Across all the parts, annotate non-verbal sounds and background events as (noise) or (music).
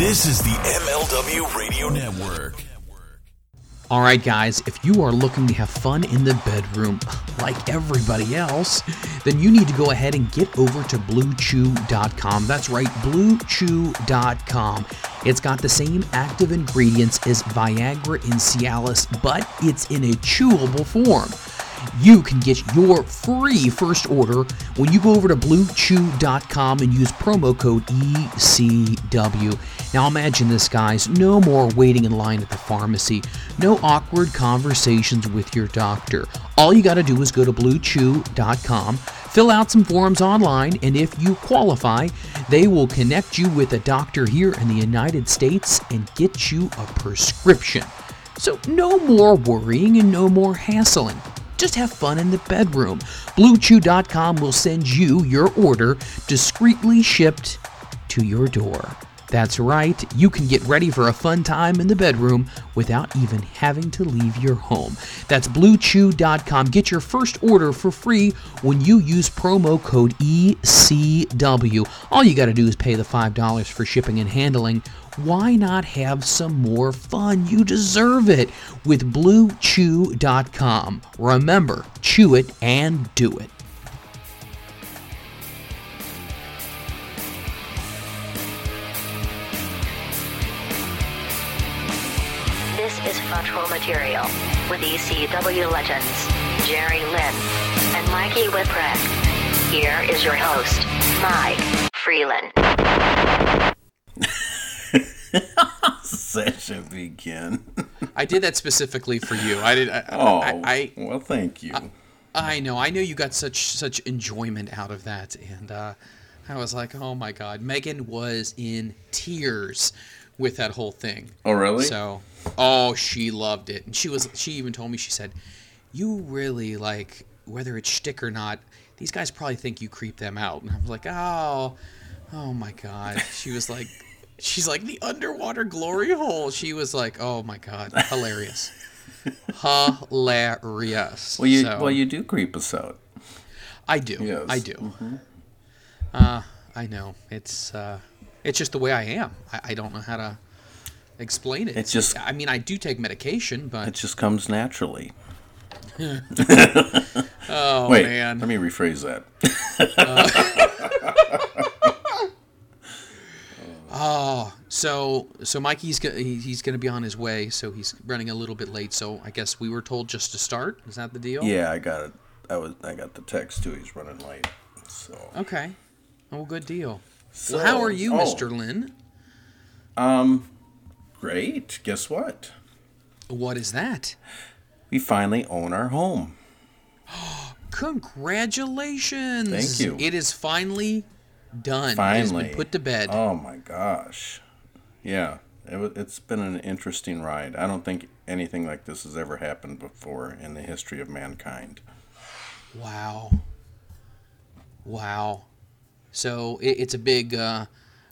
This is the MLW Radio Network. All right, guys, if you are looking to have fun in the bedroom like everybody else, then you need to go ahead and get over to BlueChew.com. That's right, BlueChew.com. It's got the same active ingredients as Viagra and Cialis, but it's in a chewable form you can get your free first order when you go over to bluechew.com and use promo code ECW. Now imagine this, guys. No more waiting in line at the pharmacy. No awkward conversations with your doctor. All you got to do is go to bluechew.com, fill out some forms online, and if you qualify, they will connect you with a doctor here in the United States and get you a prescription. So, no more worrying and no more hassling. Just have fun in the bedroom. BlueChew.com will send you your order discreetly shipped to your door. That's right, you can get ready for a fun time in the bedroom without even having to leave your home. That's BlueChew.com. Get your first order for free when you use promo code ECW. All you got to do is pay the $5 for shipping and handling. Why not have some more fun? You deserve it with BlueChew.com. Remember, chew it and do it. This is Front Row Material with ECW legends Jerry Lynn and Mikey Whipwreck. Here is your host, Mike Freeland. (laughs) (laughs) Session begin. I did that specifically for you. I did. I, Oh, I, I, well, thank you. I know. I know you got such such enjoyment out of that, and uh, I was like, oh my god, Megan was in tears with that whole thing. oh, really? So, oh, she loved it, and she was. She even told me. She said, "You really like whether it's shtick or not. These guys probably think you creep them out." And I was like, "Oh, oh my god." She was like, "She's like the underwater glory hole." She was like, "Oh my god, (laughs) hilarious, hilarious." well, you So, well you do creep us out. I do. Yes. I do. Uh, I know. It's uh, it's just the way I am. I, I don't know how to explain it. It just- I mean, I do take medication, but It just comes naturally. (laughs) (laughs) oh Wait, man. let me rephrase that. Oh, so so Mikey's go- he's going to be on his way, so he's running a little bit late. So I guess we were told just to start. Is that the deal? Yeah, I got it. I was I got the text too. He's running late. So, Okay. Oh, good deal. so well, how are you, oh, Mr. Lynn? Um, great. Guess what? What is that? We finally own our home. (gasps) Congratulations! Thank you. It is finally done. Finally put to bed. Oh my gosh. Yeah, it, it's been an interesting ride. I don't think anything like this has ever happened before in the history of mankind. Wow. Wow. So it, it's a big uh,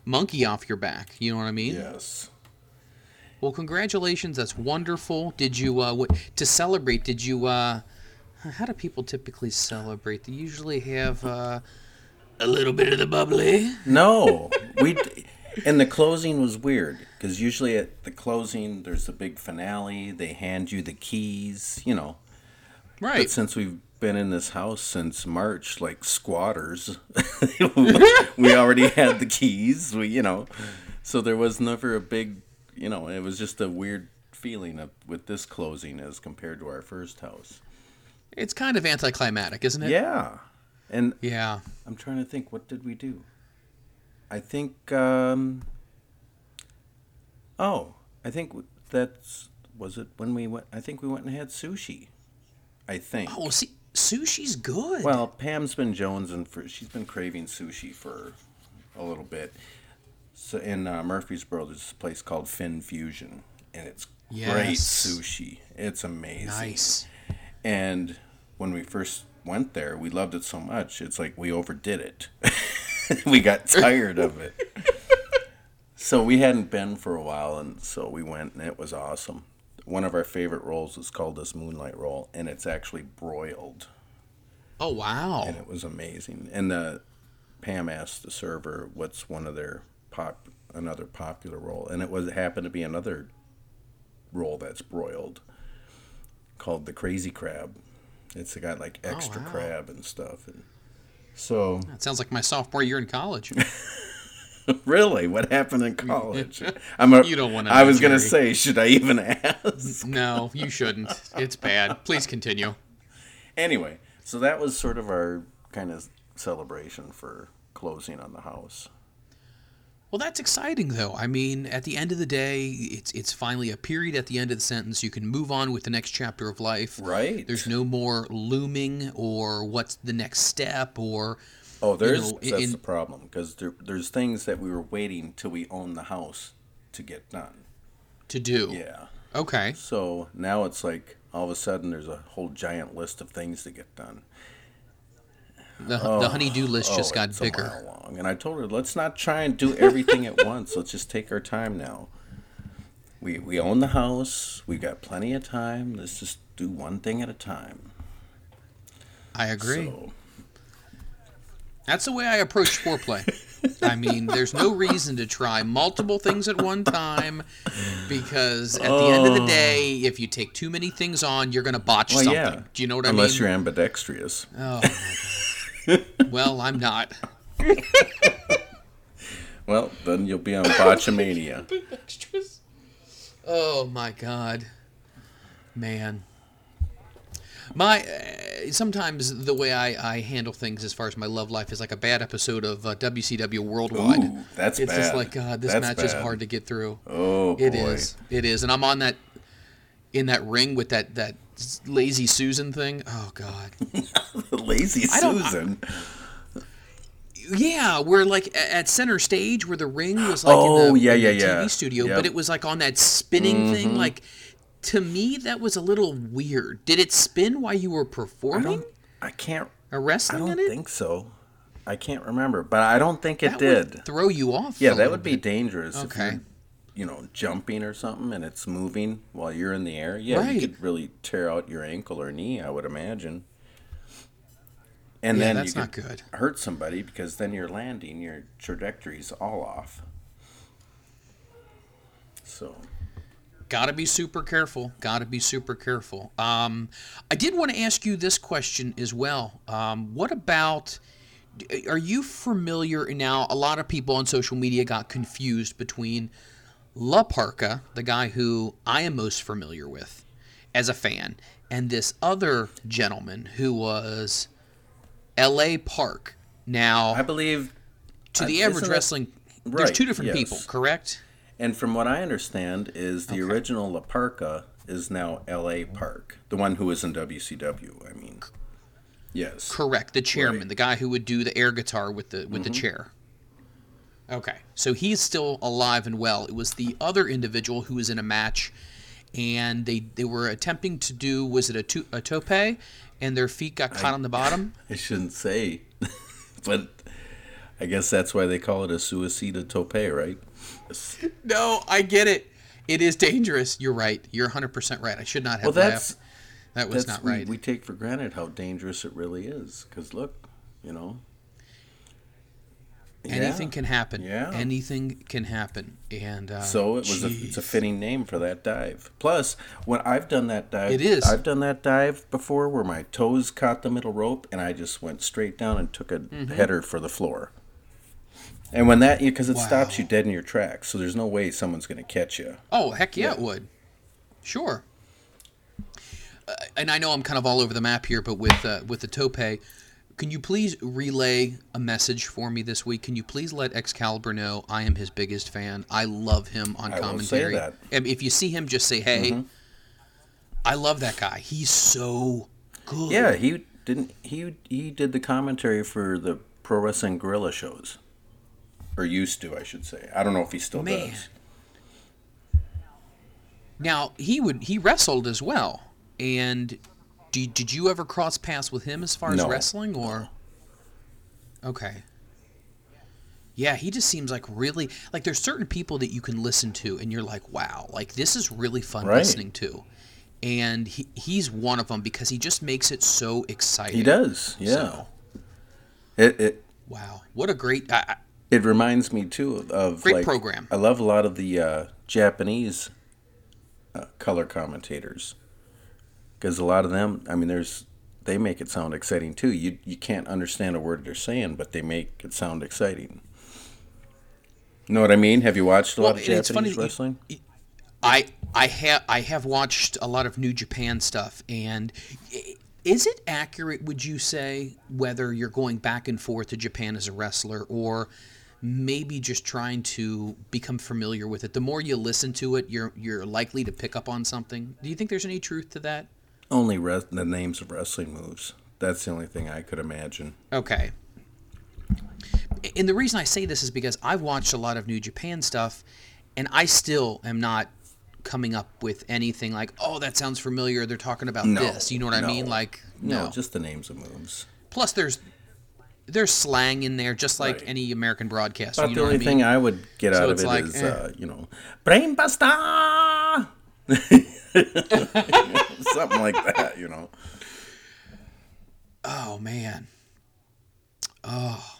monkey off your back. You know what I mean? Yes. Well, congratulations. That's wonderful. Did you uh, what, to celebrate? Did you? Uh, how do people typically celebrate? They usually have uh, a little bit of the bubbly. No, we. And the closing was weird because usually at the closing there's a big finale. They hand you the keys, you know. Right. But since we've been in this house since March, like squatters, (laughs) we already had the keys. We, you know, so there was never a big, you know, it was just a weird feeling of, with this closing as compared to our first house. It's kind of anticlimactic, isn't it? Yeah, and Yeah. I'm trying to think, what did we do? I think, um, oh, I think that's was it when we went. I think we went and had sushi. I think. Oh, see, sushi's good. Well, Pam's been jonesing for. She's been craving sushi for a little bit. So in uh, Murfreesboro, there's this place called Fin Fusion, and it's great sushi. It's amazing. nice. And when we first went there, we loved it so much. It's like we overdid it. (laughs) we got tired of it. So we hadn't been for a while, and so we went, and it was awesome. One of our favorite rolls is called this moonlight roll, and it's actually broiled Oh wow. and it was amazing. And the Pam asked the server what's one of their pop another popular roll?" and it was it happened to be another roll that's broiled called the Crazy Crab. It's got like oh, extra Oh, wow. crab and stuff, and so That sounds like my sophomore year in college. (laughs) really, what happened in college? (laughs) I'm a, You don't wanna I was gonna say, should I even ask? no, you shouldn't. It's bad. Please continue. anyway, so that was sort of our kind of celebration for closing on the house. Well, that's exciting, though. I mean, at the end of the day, it's it's finally a period at the end of the sentence. You can move on with the next chapter of life. Right. There's no more looming or what's the next step or Oh, there's know, that's in- the problem because there, there's things that we were waiting till we own the house to get done. to do. Yeah. Okay. So now it's like all of a sudden there's a whole giant list of things to get done. The, the oh, honeydew list just Oh, got it's a bigger. long. And I told her, let's not try and do everything at once. Let's just take our time now. We we own the house. We've got plenty of time. Let's just do one thing at a time. I agree. So, That's the way I approach foreplay. I mean, there's no reason to try multiple things at one time because at the end of the day, oh. if you take too many things on, you're going to botch well, something. yeah. Do you know what Unless I mean? Unless you're ambidextrous. Oh, my God. Well, I'm not. Well, then you'll be on botchamania. (laughs) Extras. Oh my god, man. My uh, sometimes the way I, I handle things as far as my love life is like a bad episode of uh, WCW Worldwide. Ooh, that's it's just like God, this That's match is hard to get through. Oh boy. It is. It is, and I'm on that in that ring with that that lazy Susan thing. Oh God. (laughs) Lazy I don't- Susan. Yeah, where like at center stage where the ring was like Oh, in the, yeah, in the yeah, TV yeah. studio, Yep. but it was like on that spinning thing. Mm-hmm. Like to me, that was a little weird. Did it spin while you were performing don't. I can't. I wrestling don't in it? think so. I can't remember, but I don't think it that did. would throw you off. Yeah, a that would be bit. dangerous if Okay. You're, know, jumping or something and it's moving while you're in the air. Yeah, Right. you could really tear out your ankle or knee, I would imagine. And Yeah, then that's you not could good. hurt somebody because then you're landing, your trajectory's all off. So, Got to be super careful. Got to be super careful. Um, I did want to ask you this question as well. Um, what about? Are you familiar now? A lot of people on social media got confused between La Parka, the guy who I am most familiar with as a fan, and this other gentleman who was L.A. Park. Now, I believe to the I- average that- wrestling, there's two different yes. people, correct? And from what I understand, is the original La Parka is now L.A. Park, the one who was in WCW. I mean, yes, Correct. The chairman, Right. Mm-hmm. the guy who would do the air guitar with the with the chair. Okay, so he's still alive and well. It was the other individual who was in a match, and they they were attempting to do was it a, to, a tope, and their feet got caught on the bottom. (laughs) I shouldn't say, (laughs) but I guess that's why they call it a suicida tope, right? No, I get it. It is dangerous. You're right. You're 100 percent right. I should not have Well, that's laughed. That was that's not we, right. we take for granted how dangerous it really is. Because look, you know, Anything Yeah. can happen. Yeah. Anything can happen. And uh, So it was a, it's a fitting name for that dive. Plus, when I've done that dive, It is. I've done that dive before where my toes caught the middle rope and I just went straight down and took a Mm-hmm. header for the floor. And when that, because it stops you dead in your tracks, so there's no way someone's going to catch you. Oh, heck yeah, Yeah. it would. Sure. Uh, and I know I'm kind of all over the map here, but with uh, with the tope, can you please relay a message for me this week? Can you please let Excalibur know I am his biggest fan? I love him on I will say commentary. that. And If you see him, just say, "Hey, mm-hmm. I love that guy. He's so good." Yeah, he didn't. He he did the commentary for the Pro Wrestling Guerrilla shows, or used to, I should say. I don't know if he still Man. does. Now he would he wrestled as well, and did, did you ever cross paths with him as far as No. wrestling or? Okay. Yeah, he just seems like really like there's certain people that you can listen to and you're like, wow, like this is really fun Right. listening to, and he, he's one of them because he just makes it so exciting. He does. Yeah. So, It it wow, what a great! I, I- It reminds me too of Great like, program. I love a lot of the uh, Japanese uh, color commentators because a lot of them. I mean, there's they make it sound exciting too. You you can't understand a word they're saying, but they make it sound exciting. Know what I mean? Have you watched a lot of Japanese funny, wrestling? I I have I have watched a lot of New Japan stuff, and is it accurate? Would you say whether you're going back and forth to Japan as a wrestler, or maybe just trying to become familiar with it? The more you listen to it, you're you're likely to pick up on something. Do you think there's any truth to that? Only res- the names of wrestling moves. That's the only thing I could imagine. Okay. And the reason I say this is because I've watched a lot of New Japan stuff, and I still am not coming up with anything like, "Oh, that sounds familiar." They're talking about No, this. You know what I mean? Like, No, no. just the names of moves. Plus, there's there's slang in there, just like Right. any American broadcaster. About you the know only what I thing? I would get So out of it like, is, eh. uh, you know, brain buster, (laughs) (laughs) something like that. You know. Oh man. Oh.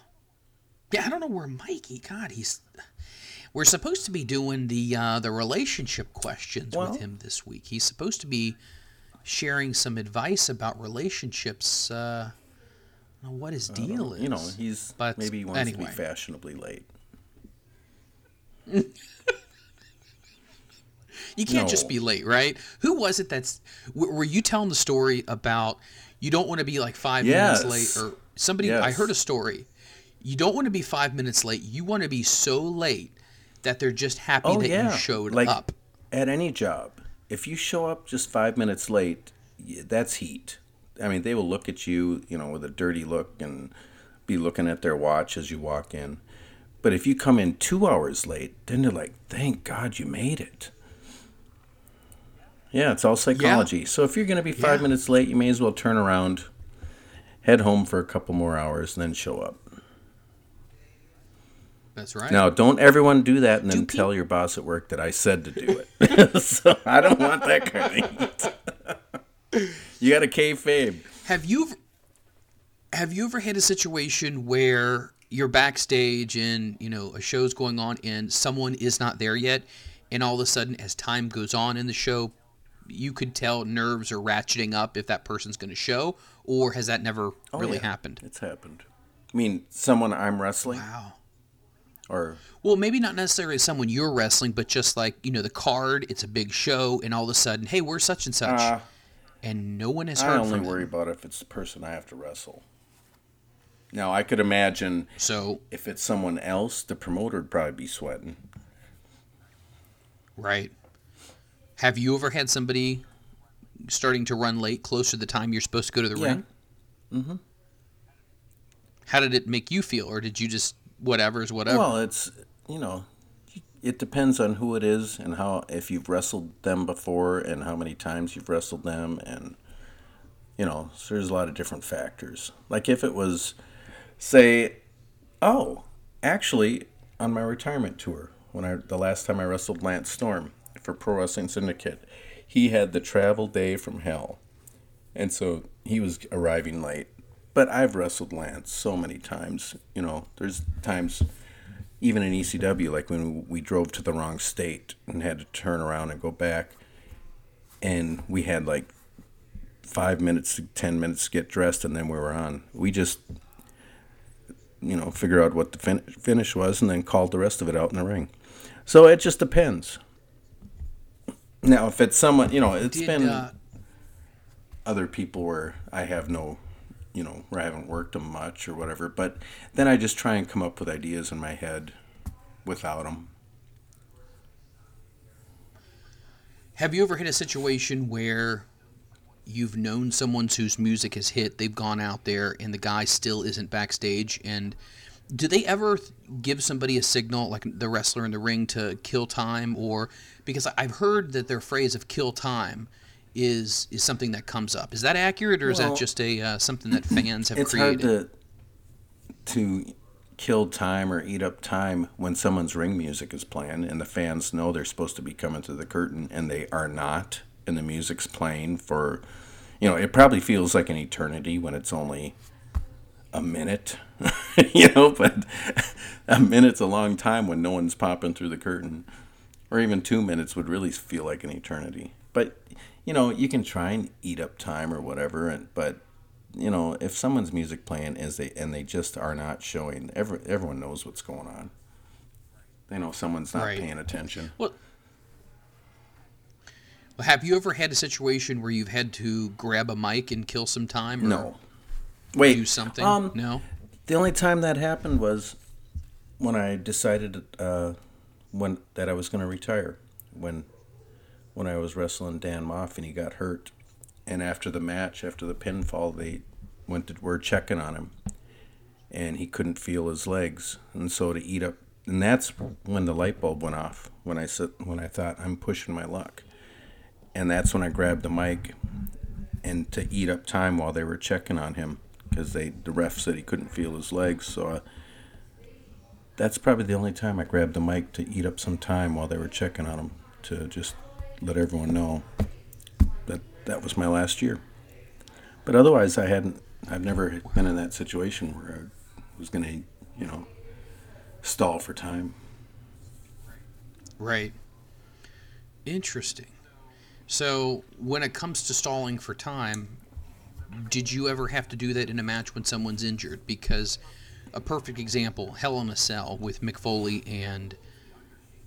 Yeah, I don't know where Mikey. God, he's. We're supposed to be doing the uh, the relationship questions Well- with him this week. He's supposed to be sharing some advice about relationships. Uh, what his deal is. You know, he's But maybe he wants to be fashionably late. (laughs) You can't just be late, right? Who was it that's w- were you telling the story about you don't want to be like 5 Yes. minutes late or somebody I heard a story. You don't want to be 5 minutes late. You want to be so late that they're just happy Oh that yeah, you showed like up. at any job. If you show up just five minutes late, that's heat. I mean, they will look at you, you know, with a dirty look and be looking at their watch as you walk in. But if you come in two hours late, then they're like, "Thank God you made it." Yeah, it's all psychology. So if you're going to be five Yeah. minutes late, you may as well turn around, head home for a couple more hours, and then show up. That's right. Now, don't everyone do that and Do then peop- tell your boss at work that I said to do it. (laughs) so I don't want that kind of (laughs) you got to kayfabe. Have you have you ever had a situation where you're backstage and you know a show's going on and someone is not there yet, and all of a sudden as time goes on in the show, you could tell nerves are ratcheting up if that person's going to show, or has that never Oh, really yeah, happened? It's happened. I mean, someone I'm wrestling Wow. or Well, maybe not necessarily someone you're wrestling, but just like you know the card, it's a big show, and all of a sudden, hey, we're such and such, Uh, and no one has I heard only worry them. about if it's the person I have to wrestle. Now, I could imagine So if it's someone else, the promoter would probably be sweating. Right. Have you ever had somebody starting to run late close to the time you're supposed to go to the Yeah. ring? Mm-hmm. How did it make you feel, or did you just whatever is whatever? Well, it's you know, it depends on who it is and how if you've wrestled them before and how many times you've wrestled them and you know, so there's a lot of different factors. Like if it was say oh, actually on my retirement tour when I the last time I wrestled Lance Storm for Pro Wrestling Syndicate, he had the travel day from hell. And so he was arriving late. But I've wrestled Lance so many times. You know, there's times, even in ECW, like when we drove to the wrong state and had to turn around and go back, and we had like five minutes to ten minutes to get dressed, and then we were on. We just, you know, figure out what the fin- finish was, and then called the rest of it out in the ring. So it just depends. Now, if it's someone, you know, it's did been uh, other people where I have no, you know, where I haven't worked them much or whatever. But then I just try and come up with ideas in my head without them. have you ever had a situation where you've known someone whose music has hit, they've gone out there, and the guy still isn't backstage, and do they ever give somebody a signal, like the wrestler in the ring, to kill time, or because I've heard that their phrase of "kill time" is is something that comes up. Is that accurate, or is that just a uh, something that (laughs) fans have It's created? hard to to kill time or eat up time when someone's ring music is playing and the fans know they're supposed to be coming to the curtain and they are not and the music's playing for you know it probably feels like an eternity when it's only a minute, (laughs) you know, but a minute's a long time when no one's popping through the curtain. Or even two minutes would really feel like an eternity. But, you know, you can try and eat up time or whatever, and, but, you know, if someone's music playing is they and they just are not showing, every, everyone knows what's going on. They know someone's not Right. paying attention. Well, well, have you ever had a situation where you've had to grab a mic and kill some time? Or No. Wait. Do something? Um, no. The only time that happened was when I decided uh, when that I was going to retire. When when I was wrestling Dan Maff and he got hurt, and after the match, after the pinfall, they went to were checking on him, and he couldn't feel his legs, and so to eat up, and that's when the light bulb went off. When I said when I thought I'm pushing my luck, and that's when I grabbed the mic, and to eat up time while they were checking on him because they the ref said he couldn't feel his legs. So uh, that's probably the only time I grabbed the mic to eat up some time while they were checking on him to just let everyone know that that was my last year. But otherwise, I hadn't. I've never been in that situation where I was going to, you know, stall for time. Right. Interesting. So, when it comes to stalling for time, did you ever have to do that in a match when someone's injured? Because a perfect example, Hell in a Cell with Mick Foley and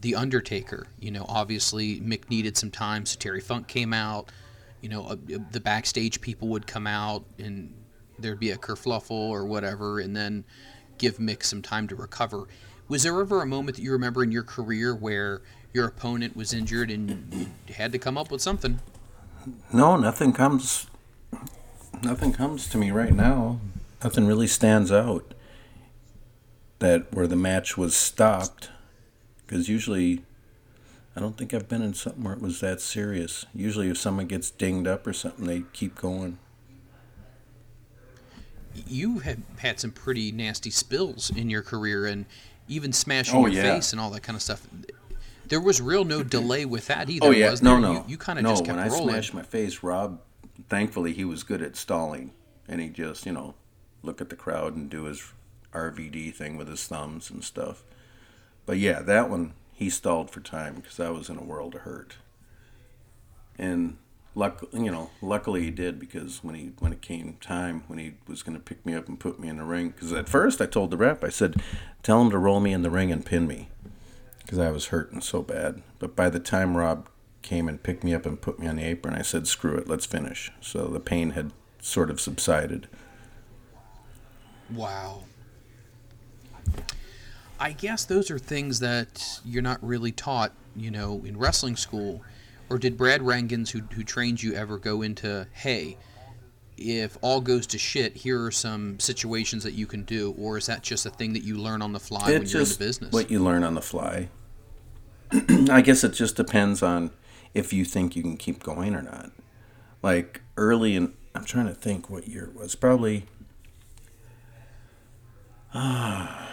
The Undertaker. You know, obviously Mick needed some time, so Terry Funk came out. You know, uh, the backstage people would come out and there'd be a kerfluffle or whatever, and then give Mick some time to recover. Was there ever a moment that you remember in your career where your opponent was injured and you had to come up with something? No, nothing comes. Nothing comes to me right now. Nothing really stands out. That where the match was stopped, because usually, I don't think I've been in something where it was that serious. Usually, if someone gets dinged up or something, they keep going. You have had some pretty nasty spills in your career and even smashing Oh, your yeah. face and all that kind of stuff. There was real no delay with that either. oh yeah, no, no, You, you kind of no. just kept when I smashed my face, Rob, thankfully he was good at stalling, and he just you know look at the crowd and do his RVD thing with his thumbs and stuff. But yeah, that one he stalled for time because I was in a world of hurt. And luck, you know, luckily he did because when he when it came time when he was going to pick me up and put me in the ring, because at first I told the rep I said, tell him to roll me in the ring and pin me, because I was hurting so bad. But by the time Rob came and picked me up and put me on the apron, I said, screw it, let's finish. So the pain had sort of subsided. Wow. I guess those are things that you're not really taught, you know, in wrestling school. Or did Brad Rheingans, who, who trained you, ever go into, hey, if all goes to shit, here are some situations that you can do? Or is that just a thing that you learn on the fly when you're in the business? what you learn on the fly. (clears throat) I guess it just depends on if you think you can keep going or not. Like early in, I'm trying to think what year it was. Probably ah,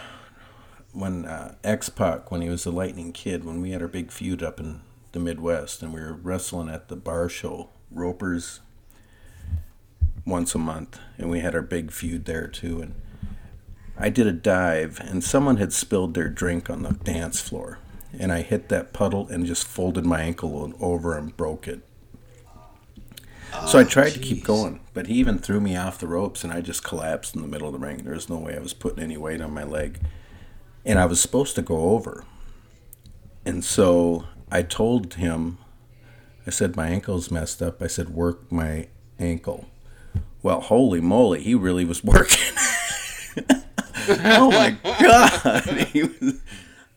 when uh, X Pac, when he was the Lightning Kid, when we had our big feud up in the Midwest, and we were wrestling at the bar show, Roper's, once a month, and we had our big feud there too, and. I did a dive and someone had spilled their drink on the dance floor. And I hit that puddle and just folded my ankle over and broke it. so I ah, tried to keep going, but he even threw me off the ropes and I just collapsed in the middle of the ring. There was no way I was putting any weight on my leg. And I was supposed to go over. And so I told him, I said, my ankle's messed up. I said, work my ankle. Well, holy moly, he really was (laughs) working. (laughs) oh my god he was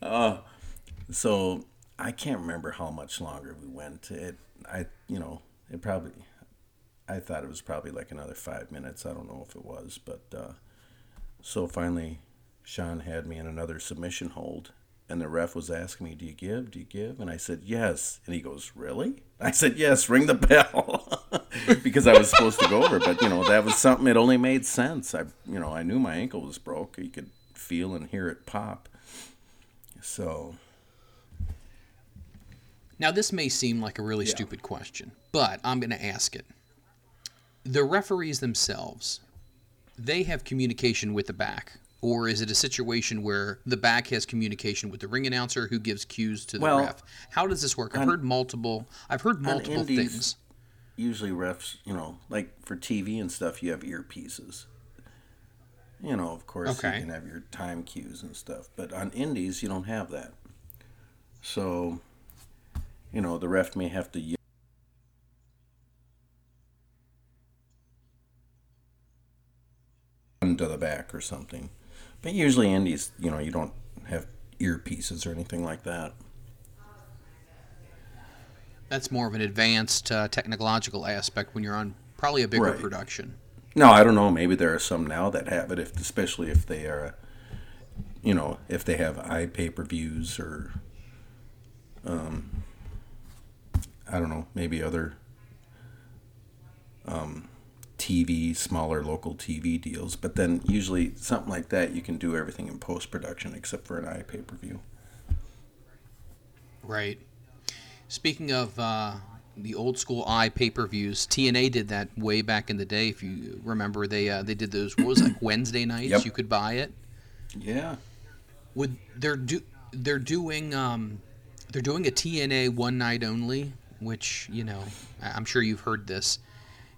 oh so i can't remember how much longer we went. It i you know it probably i thought it was probably like another five minutes. I don't know if it was but uh so finally sean had me in another submission hold and the ref was asking me do you give? Do you give? And i said yes. And he goes really? I said yes ring the bell. (laughs) Because i was supposed to go over but you know that was something it only made sense. I you know i knew my ankle was broke. You could feel and hear it pop. So Now, this may seem like a really stupid question, but I'm going to ask it. The referees themselves, they have communication with the back, or is it a situation where the back has communication with the ring announcer who gives cues to the Well, ref? How does this work? I've on- heard multiple. I've heard multiple indies- things. Usually refs, you know, like for TV and stuff, you have earpieces. You know, of course, Okay. you can have your time cues and stuff, but on indies, you don't have that. So, you know, the ref may have to yell to the back or something. But usually, indies, you know, you don't have earpieces or anything like that. That's more of an advanced uh, technological aspect when you're on probably a bigger Right. production. No, I don't know. Maybe there are some now that have it, if especially if they are, you know, if they have eye pay per views or, um, I don't know, maybe other, um, TV, smaller local TV deals. But then usually something like that, you can do everything in post production except for an i pay per view. Right. Speaking of uh, the old school i pay per views, TNA did that way back in the day. If you remember, they uh, they did those. What was like (coughs) Wednesday nights? Yep. You could buy it. Yeah. Would they're do they're doing um they're doing a TNA one night only, which you know I'm sure you've heard this.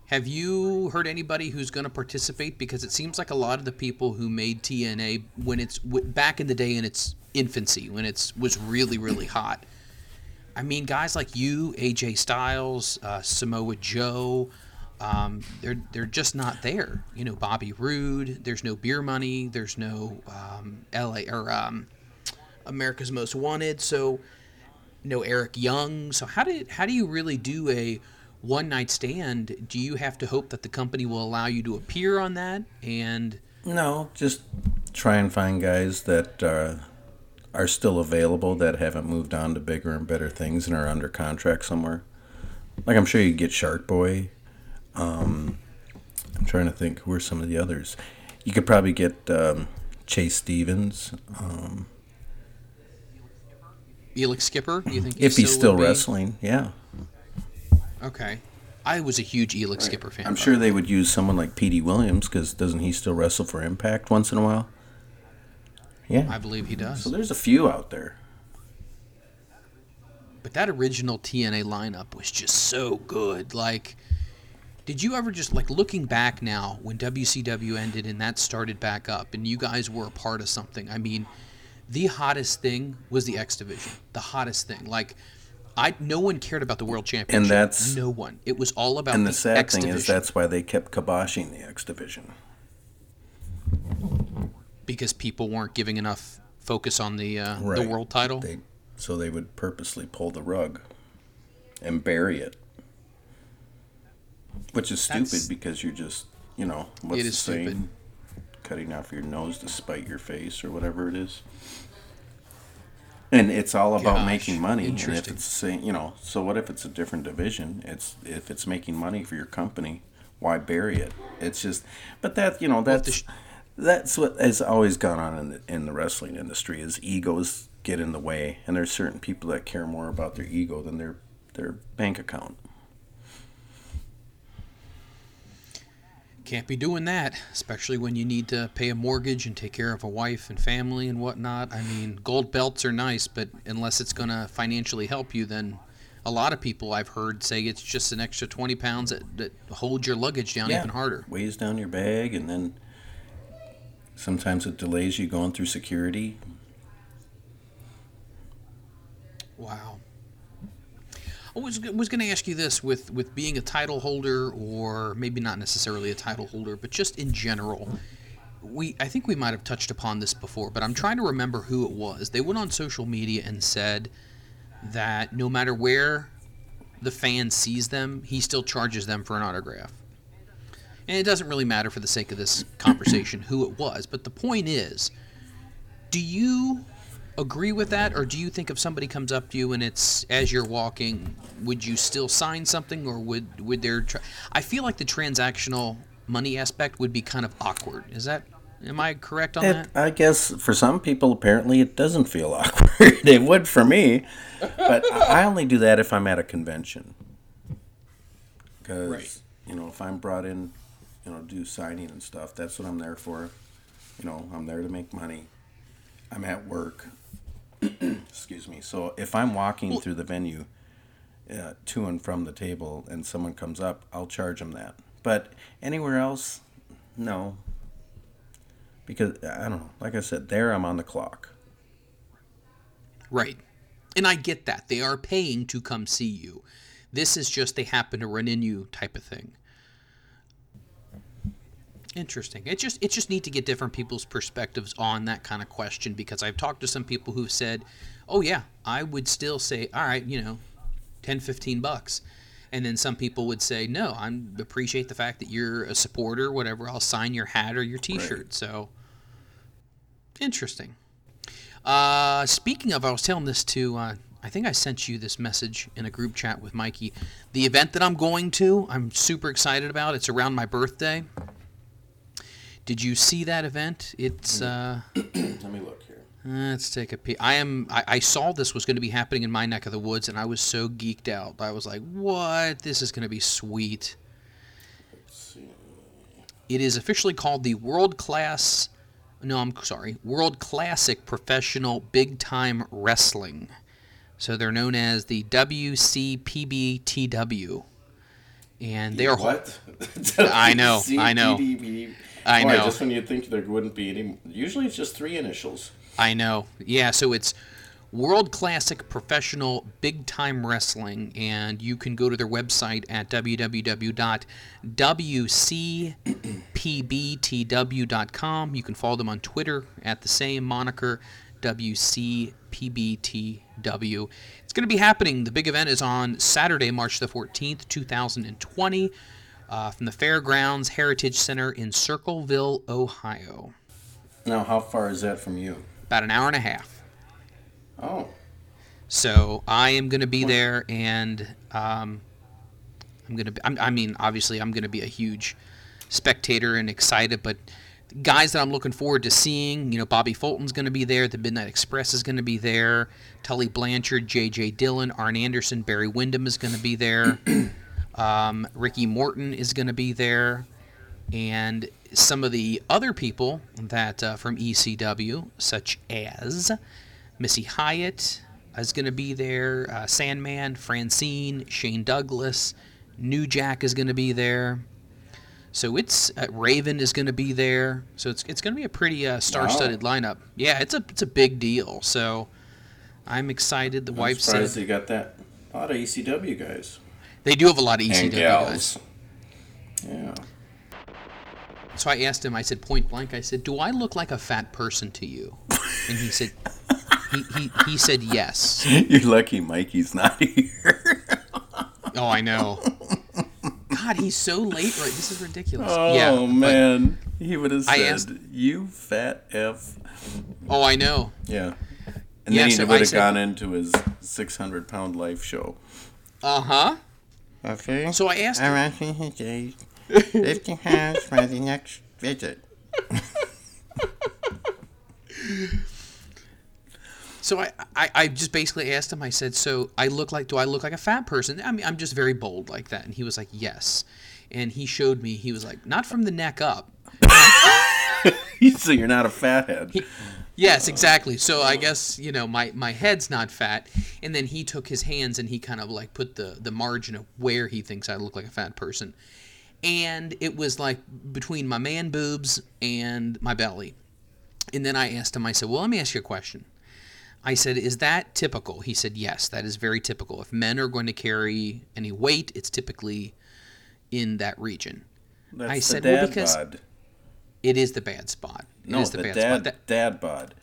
Have you heard anybody who's going to participate? Because it seems like a lot of the people who made TNA when it's back in the day in its infancy, when it's was really really hot. I mean, guys like you, AJ Styles, uh, Samoa Joe, um, they're they're just not there. You know, Bobby Roode. There's no beer money. There's no um, LA or um, America's Most Wanted. So no Eric Young. So how did how do you really do a one night stand? Do you have to hope that the company will allow you to appear on that? And No, just try and find guys that uh, are still available that haven't moved on to bigger and better things and are under contract somewhere. Like I'm sure you get Shark Boy. Um, I'm trying to think who are some of the others. You could probably get um, Chase Stevens um, Elix Skipper, do you think if he's still still would be? wrestling. Yeah, Okay, I was a huge Elix Skipper fan. I'm sure they would use someone like Petey Williams because doesn't he still wrestle for Impact once in a while? Yeah. I believe he does. so there's a few out there. But that original TNA lineup was just so good. Like, did you ever just like looking back now when WCW ended and that started back up and you guys were a part of something? I mean, the hottest thing was the X Division. The hottest thing. Like, I no one cared about the World Championship. And that's- no one. It was all about And the, the sad X thing Division is that's why they kept kiboshing the X division. because people weren't giving enough focus on the uh, the world title. They so they would purposely pull the rug and bury it, which is stupid That's- because you're just you know what's It the is stupid. Cutting off your nose to spite your face or whatever it is. And it's all about Gosh, making money. And if interesting. it's saying, you know, so what if it's a different division? It's if it's making money for your company, why bury it? It's just, but that you know that's that's what has always gone on in the, in the wrestling industry is egos get in the way, and there's certain people that care more about their ego than their their bank account. Can't be doing that, especially when you need to pay a mortgage and take care of a wife and family and whatnot. I mean, gold belts are nice, but unless it's going to financially help you, then a lot of people I've heard say it's just an extra 20 pounds that, that hold your luggage down even harder. Weighs down your bag, and then sometimes it delays you going through security. Wow. I was, was going to ask you this with, with being a title holder, or maybe not necessarily a title holder, but just in general. We I think we might have touched upon this before, but I'm trying to remember who it was. They went on social media and said that no matter where the fan sees them, he still charges them for an autograph. And it doesn't really matter for the sake of this conversation who it was, but the point is, do you agree with that, or do you think if somebody comes up to you and it's as you're walking, would you still sign something, or would would there? Tra- I feel like the transactional money aspect would be kind of awkward. Is that? Am I correct on It, that? I guess for some people, apparently, it doesn't feel (laughs) awkward. it would for me, but I only do that if I'm at a convention. Because Right. you know, if I'm brought in, you know, do signing and stuff. That's what I'm there for. You know, I'm there to make money. I'm at work. (clears throat) Excuse me. So if I'm walking through the venue uh, to and from the table and someone comes up, I'll charge them that. But anywhere else, no. Because I don't know. Like I said, there I'm on the clock. Right. And I get that. They are paying to come see you. This is just they happen to run in you type of thing. Interesting. It's just it's just neat to get different people's perspectives on that kind of question because I've talked to some people who've said, "Oh yeah, I would still say, all right, you know, 10 15 bucks." And then some people would say, "No, I appreciate the fact that you're a supporter, whatever. I'll sign your hat or your t-shirt." So interesting. Uh, speaking of, I was telling this to, uh, I think I sent you this message in a group chat with Mikey. The event that I'm going to, I'm super excited about. It's around my birthday. Did you see that event? It's uh, (clears throat) Let me look here. let's take a peek. I am. I, I saw this was going to be happening in my neck of the woods, and I was so geeked out. I was like, "What? This is going to be sweet." It is officially called the World Class. No, I'm sorry. World Classic Professional Big Time Wrestling. So they're known as the WCPBTW, and they are What? (laughs) I know, I know. I know. Just when you'd think there wouldn't be any. Usually it's just three initials. I know. Yeah, so it's World Classic Professional Big Time Wrestling, and you can go to their website at www.wcpbtw.com. You can follow them on Twitter at the same moniker, WCPBTW. It's going to be happening. The big event is on Saturday, March the 14th, 2020, uh, from the Fairgrounds Heritage Center in Circleville, Ohio. Now, how far is that from you? About an hour and a half. Oh, So I am going to be there, and um, I'm going to. I mean, obviously, I'm going to be a huge spectator and excited. But guys that I'm looking forward to seeing, you know, Bobby Fulton's going to be there. The Midnight Express is going to be there. Tully Blanchard, J.J. Dillon, Arn Anderson, Barry Windham is going to be there. (clears throat) um, Ricky Morton is going to be there, and some of the other people that uh, from ECW, such as Missy Hyatt is going to be there. Uh, Sandman, Francine, Shane Douglas, New Jack is going to be there. So it's uh, Raven is going to be there. So it's it's going to be a pretty uh, star-studded lineup. Yeah, it's a it's a big deal. So I'm excited. The I'm wife surprised said they got that. A lot of ECW guys they do have a lot of ECW guys. Yeah. So I asked him. I said point blank. I said, "Do I look like a fat person to you?" And he said, (laughs) he, he, he said yes. You're lucky Mikey's not here. (laughs) Oh, I know. God, he's so late. Right, this is ridiculous. oh yeah, man, he would have said, asked- "You fat f." oh, I know. Yeah. And Yeah, then he so would have gone into his 600 pound life show. Uh huh. Okay. So I asked. I'm Him, asking his age. 50 pounds for the next visit. (laughs) so I, I, I just basically asked him. I said, "So I look like? Do I look like a fat person?" I mean, I'm just very bold like that. And he was like, "Yes." And he showed me. He was like, "Not from the neck up." (laughs) (laughs) so you're not a fathead. Yes, exactly. So I guess you know my my head's not fat, and then he took his hands and he kind of like put the the margin of where he thinks I look like a fat person, and it was like between my man boobs and my belly, and then I asked him. I said, "Well, let me ask you a question." I said, "Is that typical?" He said, "Yes, that is very typical. If men are going to carry any weight, it's typically in that region." That's I said, well, because- bod. It is the bad spot. It No, is the, bad dad, spot. Dad bod.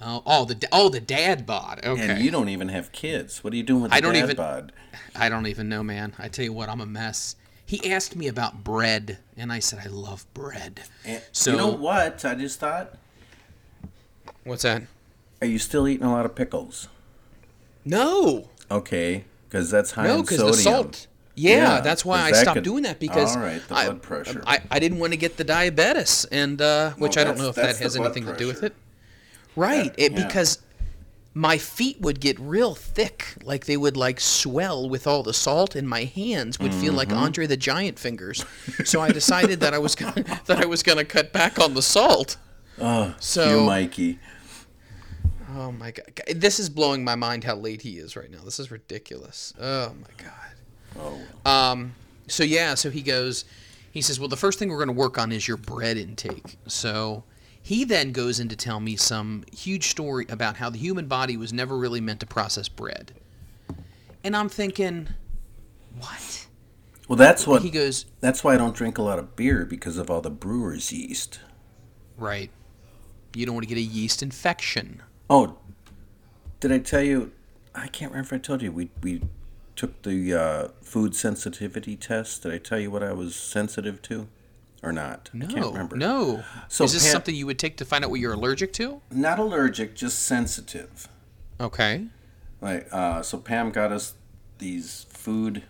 oh, oh, the oh the dad bod. Okay. And you don't even have kids. What are you doing with the I don't dad even- bod? I don't even know, man. I tell you what, I'm a mess. He asked me about bread, and I said I love bread. And So you know what? I just thought. what's that? Are you still eating a lot of pickles? No, Okay, because that's high no, in because sodium. the salt. Yeah, Yeah, that's why I that stopped could- doing that because All right, the I, pressure. I, I didn't want to get the diabetes, and uh, which I don't know if that has anything to do with it. Right, it yeah. because my feet would get real thick, like they would like swell with all the salt, and my hands would feel like Andre the Giant fingers. So I decided that I was gonna, (laughs) that I was gonna cut back on the salt. so you, Mikey. Oh my god, this is blowing my mind how late he is right now. This is ridiculous. Oh my god. Oh, Um, so yeah, so he goes, he says, well, the first thing we're going to work on is your bread intake. So he then goes in to tell me some huge story about how the human body was never really meant to process bread. And I'm thinking, what? well, that's what. He goes, That's why I don't drink a lot of beer because of all the brewer's yeast. right. You don't want to get a yeast infection. Oh, did I tell you? I can't remember if I told you. We we took the uh, food sensitivity test. Did I tell you what I was sensitive to, or not? No, I can't remember. no. So is this Pam- something you would take to find out what you're allergic to? Not allergic, just sensitive. Okay. Like, uh, so Pam got us these food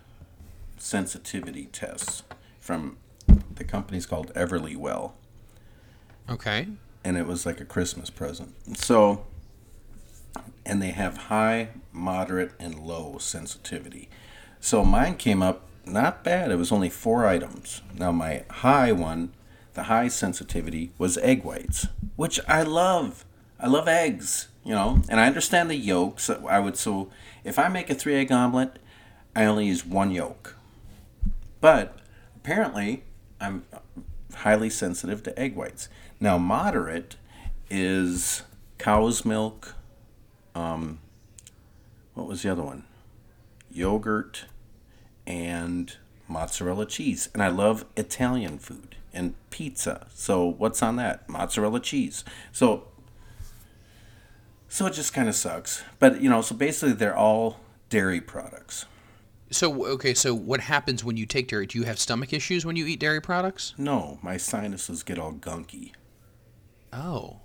sensitivity tests from the company's called Everlywell, Okay. and it was like a Christmas present. So, and they have high, moderate, and low sensitivity. So mine came up not bad. It was only four items. Now my high one, the high sensitivity was egg whites, which I love. I love eggs, you know, and I understand the yolks. I would so if I make a three egg omelet, I only use one yolk. But apparently, I'm highly sensitive to egg whites. Now, moderate is cow's milk. Um, what was the other one? Yogurt and mozzarella cheese. And I love Italian food and pizza. So what's on that? Mozzarella cheese. So so it just kind of sucks. But you know, so basically they're all dairy products. So okay, so what happens when you take dairy? Do you have stomach issues when you eat dairy products? No, my sinuses get all gunky. Oh,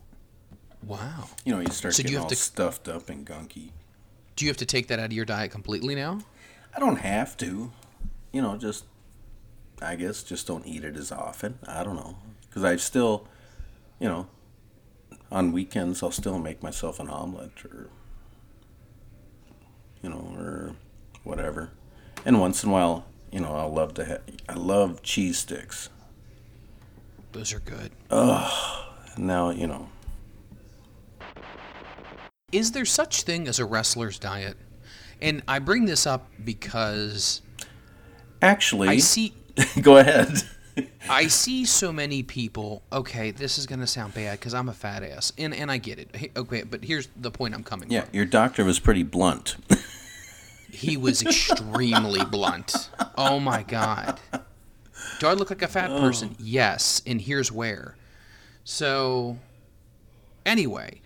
wow. You know, you start So getting you have all to- stuffed up and gunky. Do you have to take that out of your diet completely now? I don't have to. You know, just I guess just don't eat it as often. I don't know because I still, you know, on weekends I'll still make myself an omelet or you know or whatever. And once in a while, you know, I'll love to have. I love cheese sticks. Those are good. And now you know. Is there such thing as a wrestler's diet? And I bring this up because Actually, I see (laughs) go ahead. I see so many people. Okay, this is gonna sound bad because I'm a fat ass, and and I get it. Okay, but here's the point I'm coming yeah, from. your doctor was pretty blunt. (laughs) He was extremely blunt. Oh my god. Do I look like a fat oh. person? Yes, and here's where. So, anyway,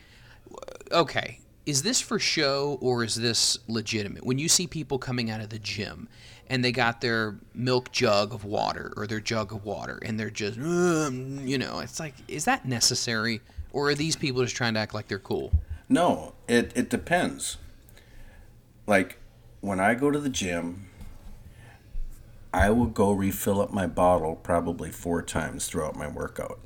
okay. Is this for show or is this legitimate? When you see people coming out of the gym and they got their milk jug of water or their jug of water and they're just, you know, it's like, is that necessary? Or are these people just trying to act like they're cool? No, it, it depends. Like, when I go to the gym, I will go refill up my bottle probably four times throughout my workout.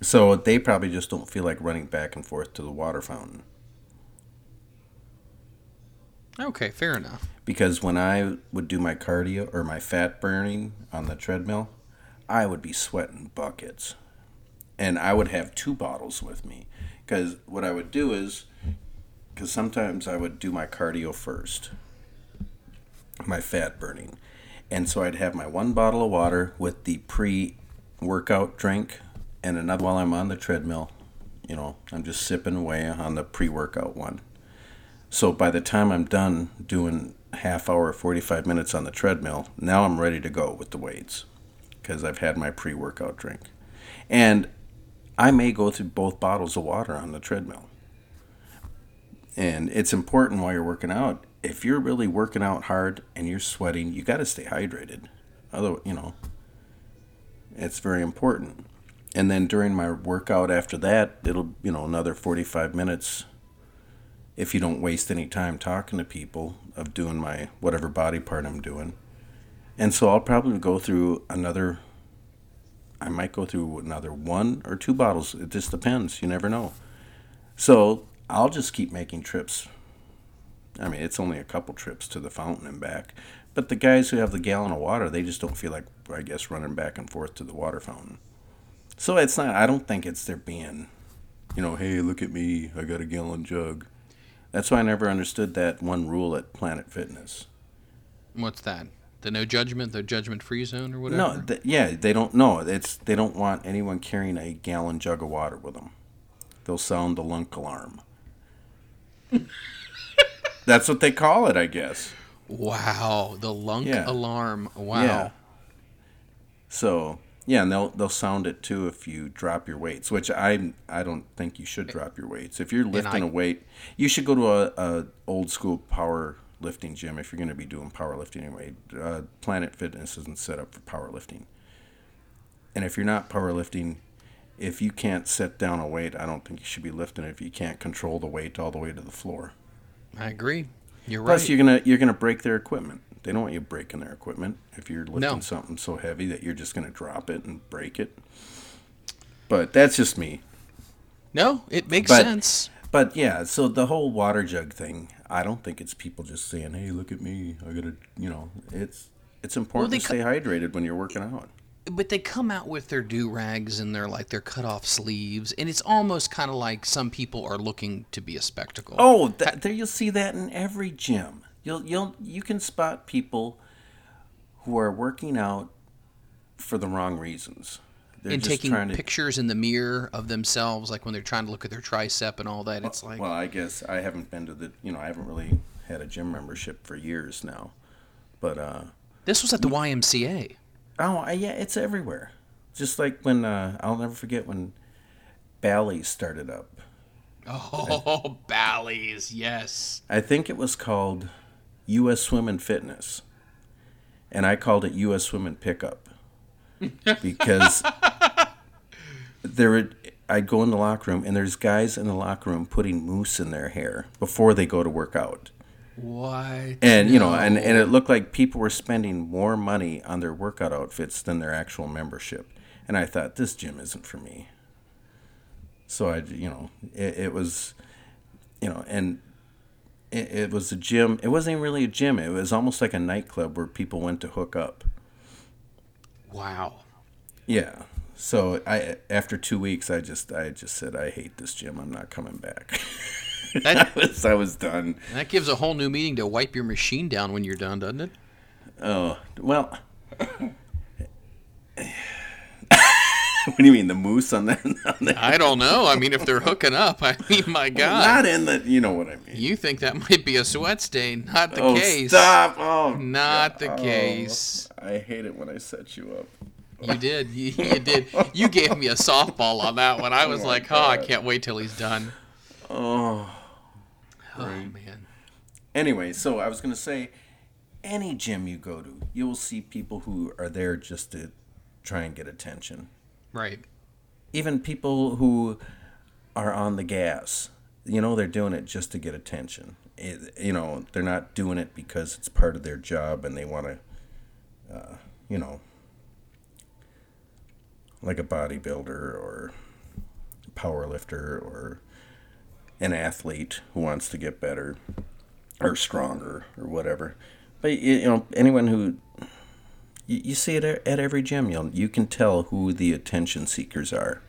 So they probably just don't feel like running back and forth to the water fountain. Okay, fair enough. Because when I would do my cardio or my fat burning on the treadmill, I would be sweating buckets. And I would have two bottles with me. Because what I would do is, because sometimes I would do my cardio first, my fat burning. And so I'd have my one bottle of water with the pre workout drink and another while I'm on the treadmill. You know, I'm just sipping away on the pre workout one. So by the time I'm done doing half hour, 45 minutes on the treadmill, now I'm ready to go with the weights because I've had my pre workout drink. And I may go through both bottles of water on the treadmill. And it's important while you're working out. If you're really working out hard and you're sweating, you got to stay hydrated. Other, you know, it's very important. And then during my workout after that, it'll, you know, another 45 minutes if you don't waste any time talking to people of doing my whatever body part I'm doing. And so I'll probably go through another I might go through another one or two bottles. It just depends. You never know. So I'll just keep making trips. I mean, it's only a couple trips to the fountain and back. But the guys who have the gallon of water, they just don't feel like, I guess, running back and forth to the water fountain. So it's not, I don't think it's their being, you know, hey, look at me, I got a gallon jug. That's why I never understood that one rule at Planet Fitness. What's that? The no judgment, the judgment free zone, or whatever. No, th- yeah, they don't know. It's they don't want anyone carrying a gallon jug of water with them. They'll sound the lunk alarm. (laughs) That's what they call it, I guess. Wow, the lunk Yeah. alarm. Wow. Yeah. So yeah, and they'll they'll sound it too if you drop your weights, which I I don't think you should drop your weights. If you're lifting I- a weight, you should go to a, a old school power lifting gym if you're going to be doing powerlifting anyway. Uh, Planet Fitness isn't set up for powerlifting. And if you're not powerlifting, if you can't set down a weight, I don't think you should be lifting it if you can't control the weight all the way to the floor. I agree. You're right. Plus, you're gonna you're gonna break their equipment. They don't want you breaking their equipment if you're lifting No. something so heavy that you're just gonna drop it and break it. But that's just me. no, it makes But- sense. But yeah, so the whole water jug thing, I don't think it's people just saying, "Hey, look at me, I gotta," you know, it's it's important they to co- stay hydrated when you're working out. But they come out with their do rags and their like their cut off sleeves, and it's almost kind of like some people are looking to be a spectacle. Oh, that, there you'll see that in every gym. You'll you'll you can spot people who are working out for the wrong reasons. They're and just taking to pictures in the mirror of themselves, like when they're trying to look at their tricep and all that. It's like, Well, I guess I haven't been to the, you know, I haven't really had a gym membership for years now. But, uh, this was at the YMCA. oh, yeah, it's everywhere. Just like when, uh, I'll never forget when Bally's started up. (laughs) Oh, Bally's, yes. I think it was called U.S. Swim and Fitness. And I called it U.S. Swim and Pickup. (laughs) Because there would, I'd go in the locker room and there's guys in the locker room putting mousse in their hair before they go to work out. What? and you know and, and it looked like people were spending more money on their workout outfits than their actual membership and i thought this gym isn't for me so i you know it, it was you know and it, it was a gym it wasn't even really a gym it was almost like a nightclub where people went to hook up Wow. yeah so i after two weeks i just i just said i hate this gym i'm not coming back (laughs) That I was, I was done that gives a whole new meaning to wipe your machine down when you're done, doesn't it? Oh, well. (laughs) what do you mean, the mousse on that? (laughs) I don't know. I mean, if they're hooking up, I mean, my God. Not in the, you know what I mean. You think that might be a sweat stain? Not the oh, case. stop! Oh, Not the case. Oh, I hate it when I set you up. You did. You, you did. You gave me a softball on that one. I (laughs) oh, was my like, oh, I can't wait till he's done. Oh. Oh man. Anyway, so I was gonna say, any gym you go to, you will see people who are there just to try and get attention. Right. Even people who are on the gas, you know, they're doing it just to get attention. It, you know, they're not doing it because it's part of their job and they want to, uh, you know, like a bodybuilder or power lifter or an athlete who wants to get better or stronger or whatever. But you, you know, anyone who you, you see it at at every gym, you you can tell who the attention seekers are.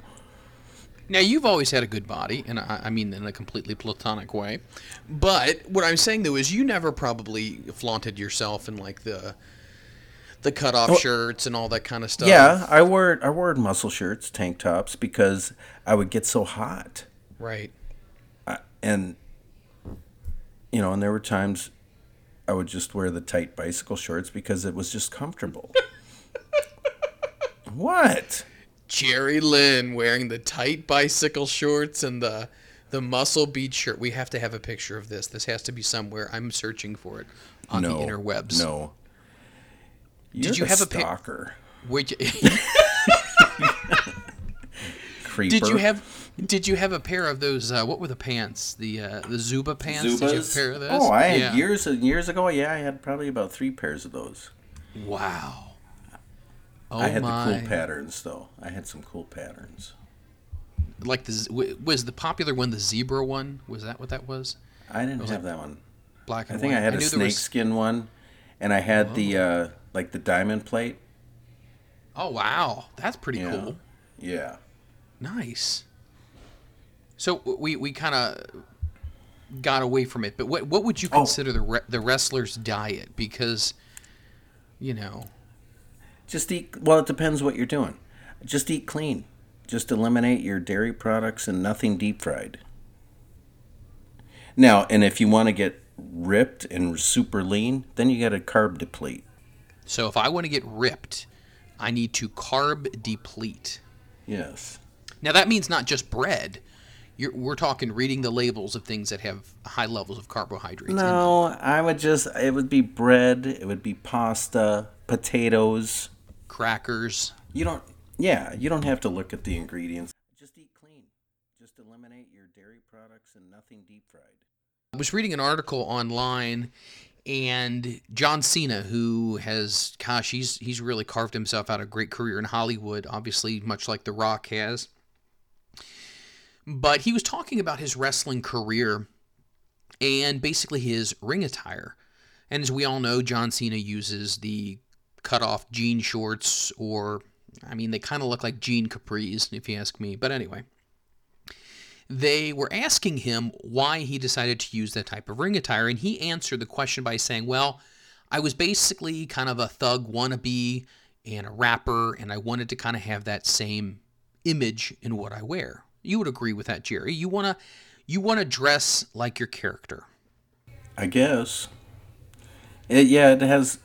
Now you've always had a good body, and I, I mean in a completely platonic way. But what I'm saying though is you never probably flaunted yourself in like the the cut off oh. shirts and all that kind of stuff. Yeah, I wore I wore muscle shirts, tank tops because I would get so hot. Right. and you know, and there were times I would just wear the tight bicycle shorts because it was just comfortable. (laughs) what? Jerry Lynn wearing the tight bicycle shorts and the the muscle beach shirt. We have to have a picture of this. This has to be somewhere. I'm searching for it on no, the interwebs. No. You're you the have a pic- stalker? Which, (laughs) (laughs) creeper. did you have? Did you have a pair of those? Uh, what were the pants? The uh, the Zuba pants. Did you have a pair of those? Oh, I had Yeah. years and years ago. Yeah, I had probably about three pairs of those. Wow. Oh I had my. the cool patterns though. I had some cool patterns. like the was the popular one the zebra one? Was that what that was? I didn't have that one. Black I think white. I had a knew there was- snakeskin one, and I had the uh, like the diamond plate. Oh wow, that's pretty Yeah. cool. Yeah. Nice. So we we kind of got away from it, but what what would you Oh. consider the re- the wrestler's diet? Because you know, Just eat. Well, it depends what you're doing. Just eat clean. Just eliminate your dairy products and nothing deep fried. Now, and if you want to get ripped and super lean, then you got to carb deplete. so if I want to get ripped, I need to carb deplete. Yes. Now that means not just bread. You're, we're talking reading the labels of things that have high levels of carbohydrates. No, I would just. It would be bread. It would be pasta, potatoes. crackers. You don't. Yeah, you don't have to look at the ingredients. Just eat clean. Just eliminate your dairy products and nothing deep fried. I was reading an article online, and John Cena, who has, gosh, he's he's really carved himself out a great career in Hollywood, obviously, much like The Rock has. But he was talking about his wrestling career and basically his ring attire. And as we all know, John Cena uses the cut off jean shorts, or, I mean, they kind of look like jean capris, if you ask me. But anyway they were asking him why he decided to use that type of ring attire, and he answered the question by saying, Well, I was basically kind of a thug wannabe and a rapper, and I wanted to kind of have that same image in what I wear. You would agree with that, Jerry. You wanna you wanna dress like your character. I guess. It, yeah, it has.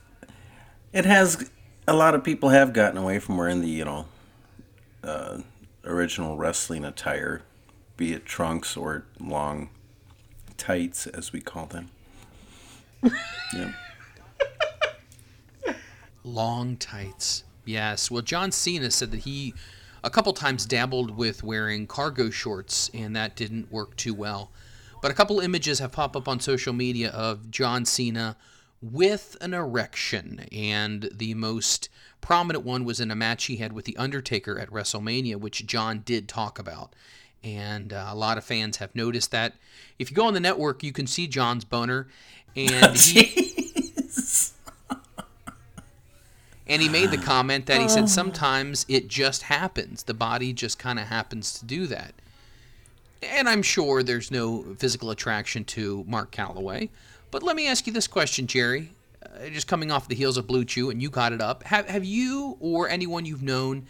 It has. A lot of people have gotten away from wearing the you know, uh, original wrestling attire, be it trunks or long tights, as we call them. (laughs) yeah. Long tights. Yes. Well, John Cena said that he a couple times dabbled with wearing cargo shorts, and that didn't work too well. But a couple images have popped up on social media of John Cena with an erection, and the most prominent one was in a match he had with The Undertaker at WrestleMania, which John did talk about. And uh, a lot of fans have noticed that. If you go on the network, you can see John's boner, and (laughs) he, And he made the (sighs) comment that he said sometimes it just happens. The body just kind of happens to do that. And I'm sure there's no physical attraction to Mark Calaway. But let me ask you this question, Jerry. Uh, just coming off the heels of BlueChew, and you got it up. Have, have you or anyone you've known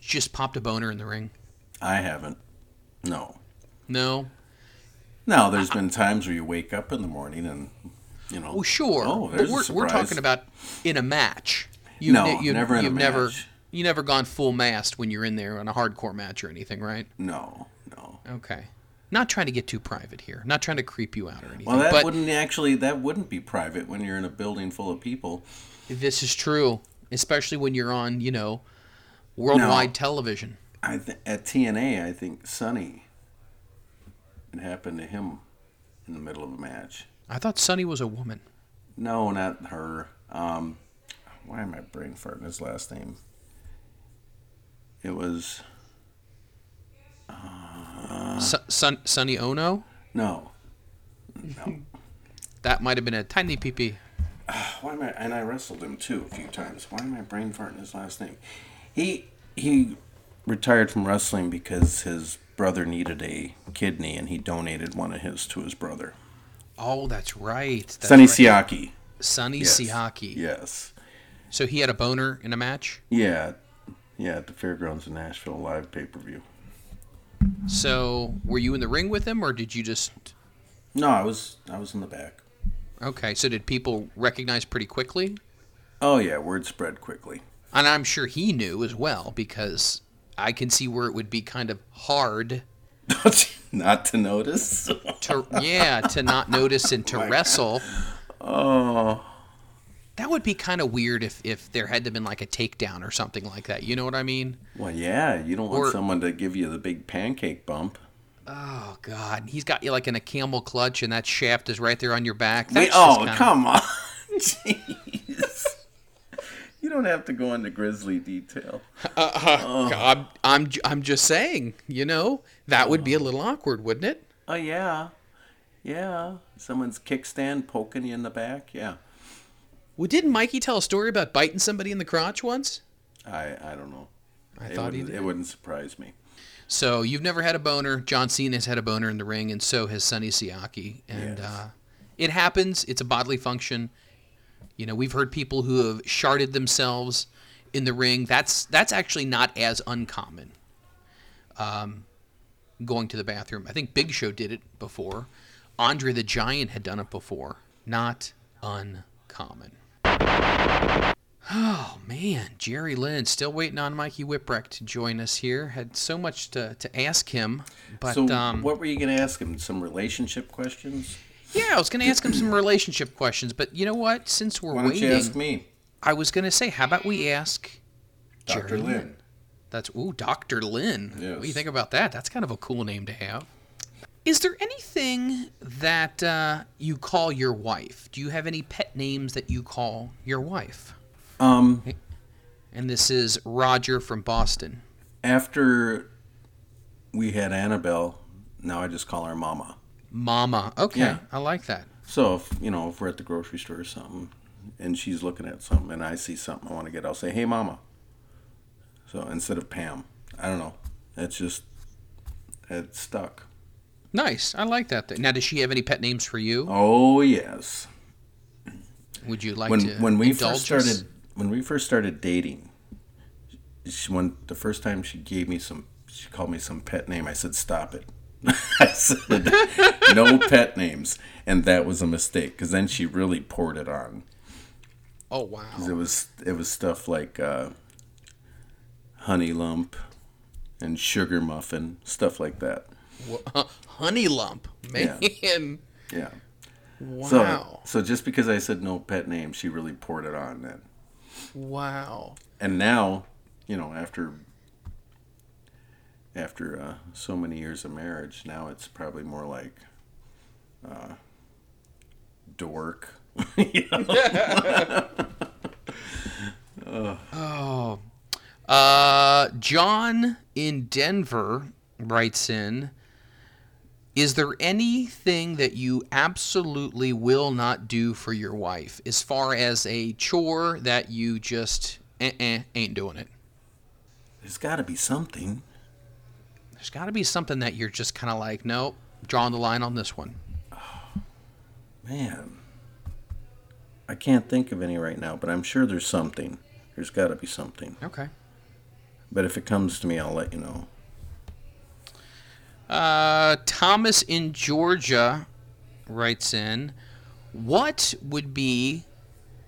just popped a boner in the ring? I haven't. No. No? No, there's been times where you wake up in the morning and, you know. Well, sure. Oh, but there's a we're, we're talking about in a match. You've, No, ne- you've, never in you've never match. you never gone full mast when you're in there on a hardcore match or anything, right? No, no. Okay. Not trying to get too private here. Not trying to creep you out or anything. Well, that but wouldn't actually. That wouldn't be private when you're in a building full of people. this is true, especially when you're on, you know, worldwide television. I th- at TNA, I think Sonny. It happened to him in the middle of a match. I thought Sunny was a woman. No, not her. Um, why am I brain farting his last name? It was uh, Su- Sun- Sunny Ono. no. No. (laughs) that might have been a tiny PP. (sighs) Why am I? And I wrestled him too a few times. Why am I brain farting his last name? He he retired from wrestling because his brother needed a kidney, and he donated one of his to his brother. Oh, that's right. That's Sonny right. Siaki. Sonny Yes. Siaki. Yes. So he had a boner in a match. Yeah. Yeah, at the fairgrounds in Nashville live pay per view. So were you in the ring with him, or did you just? No, I was I was in the back. Okay. So did people recognize pretty quickly? Oh yeah, word spread quickly. And I'm sure he knew as well because I can see where it would be kind of hard (laughs) Not to notice. to yeah to not notice and to (laughs) oh wrestle. Oh. That would be kind of weird if if there had to been like a takedown or something like that. You know what I mean? Well, yeah, you don't want Or- someone to give you the big pancake bump. Oh God, he's got you like in a camel clutch, and that shaft is right there on your back. That's oh, just oh, kinda- come on. (laughs) Jeez. You don't have to go into grisly detail. Uh-huh. Oh. I'm, I'm, I'm just saying, you know, that would be a oh. little awkward, wouldn't it? Oh yeah, yeah. Someone's kickstand poking you in the back. Yeah. Well, didn't Mikey tell a story about biting somebody in the crotch once? I I don't know. I it thought he did. It wouldn't surprise me. So you've never had a boner. John Cena has had a boner in the ring, and so has Sonny Siaki. And Yes. uh, it happens. It's a bodily function. You know, we've heard people who have sharded themselves in the ring. That's that's actually not as uncommon. Um, going to the bathroom. I think Big Show did it before. Andre the Giant had done it before. Not uncommon. Oh man, Jerry Lynn still waiting on Mikey Whipwreck to join us here. Had so much to, to ask him, but so, um, what were you going to ask him? Some relationship questions? yeah, I was going to ask him some relationship questions. But you know what? Since we're Why don't waiting, you ask me, I was going to say, how about we ask Doctor Jerry Lynn? That's ooh, Doctor Lynn. What do you think about that? That's kind of a cool name to have. Is there anything that uh, you call your wife? Do you have any pet names that you call your wife? Um, And this is Roger from Boston. after we had Annabelle, now I just call her Mama. Mama. Okay, Yeah. I like that. So if you know if we're at the grocery store or something, and she's looking at something, and I see something I want to get, I'll say, "Hey, Mama." So instead of Pam, I don't know. It's just it stuck. Nice. I like that. Now, does she have any pet names for you? Oh yes. Would you like when to when we first us? started when we first started dating, she, when the first time she gave me some, she called me some pet name. I said, "Stop it." (laughs) I said, "No pet names," and that was a mistake because then she really poured it on. Oh wow. It was it was stuff like uh, honey lump and sugar muffin, stuff like that. (laughs) Honey lump, man. Yeah. Wow. So so just because I said no pet name, she really poured it on then. wow. And now, you know, after after uh, so many years of marriage, now it's probably more like uh, dork. (laughs) (laughs) Oh. Uh, John in Denver writes in Is there anything that you absolutely will not do for your wife as far as a chore that you just ain't doing it? There's got to be something. There's got to be something that you're just kind of like, nope, drawing the line on this one. Oh, (sighs) Man, I can't think of any right now, but I'm sure there's something. There's got to be something. Okay. But if it comes to me, I'll let you know. Uh, Thomas in Georgia writes in, What would be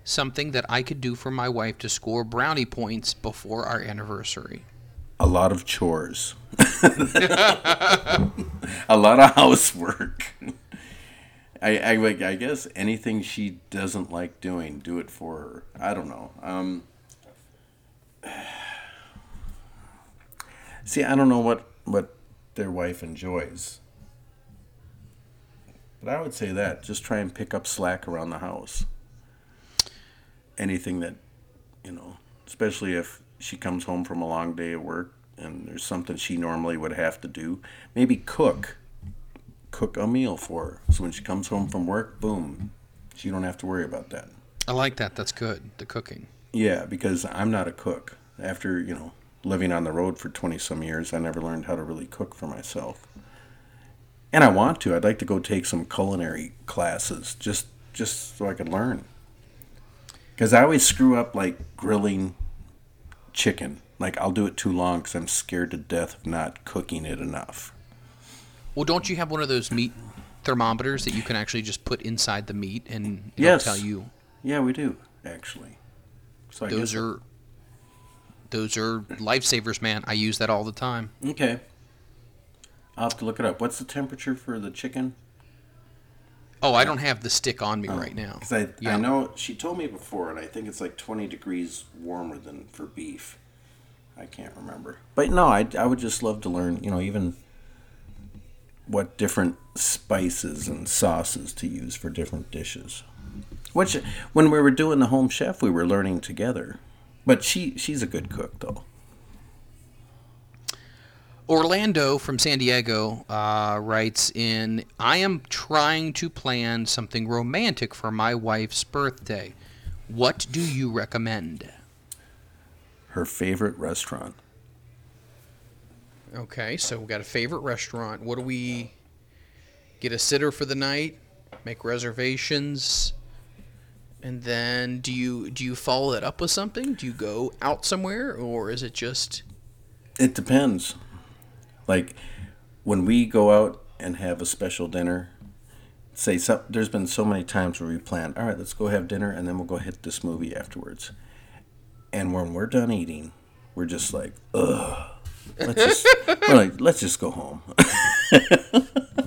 something that I could do for my wife to score brownie points before our anniversary? A lot of chores. (laughs) a lot of housework. I, I, I guess anything she doesn't like doing, do it for her. I don't know. Um, (sighs) see, I don't know what, what their wife enjoys. But I would say that. Just try and pick up slack around the house. Anything that, you know, especially if she comes home from a long day of work and there's something she normally would have to do. Maybe cook. Cook a meal for her. So when she comes home from work, boom, she don't have to worry about that. I like that. That's good. The cooking. Yeah, because I'm not a cook. After, you know, living on the road for 20 some years, I never learned how to really cook for myself. And I want to. I'd like to go take some culinary classes just just so I could learn. Cuz I always screw up like grilling chicken. Like I'll do it too long cuz I'm scared to death of not cooking it enough. Well, don't you have one of those meat thermometers that you can actually just put inside the meat and it'll Yes. tell you Yeah, we do, actually. So I those guess- are those are lifesavers, man. I use that all the time. Okay. I'll have to look it up. What's the temperature for the chicken? Oh, I don't have the stick on me oh, right now. Because I, Yeah. I know she told me before, and I think it's like 20 degrees warmer than for beef. I can't remember. But no, I, I would just love to learn, you know, even what different spices and sauces to use for different dishes. Which, when we were doing the home chef, we were learning together. But she she's a good cook though. Orlando from San Diego uh, writes in I am trying to plan something romantic for my wife's birthday. What do you recommend? Her favorite restaurant. Okay, so we got a favorite restaurant. What do we get a sitter for the night? Make reservations? And then do you do you follow that up with something? Do you go out somewhere or is it just It depends. Like when we go out and have a special dinner, say there's been so many times where we plan, all right, let's go have dinner and then we'll go hit this movie afterwards. And when we're done eating, we're just like, ugh. Let's just, we're like, let's just go home. (laughs)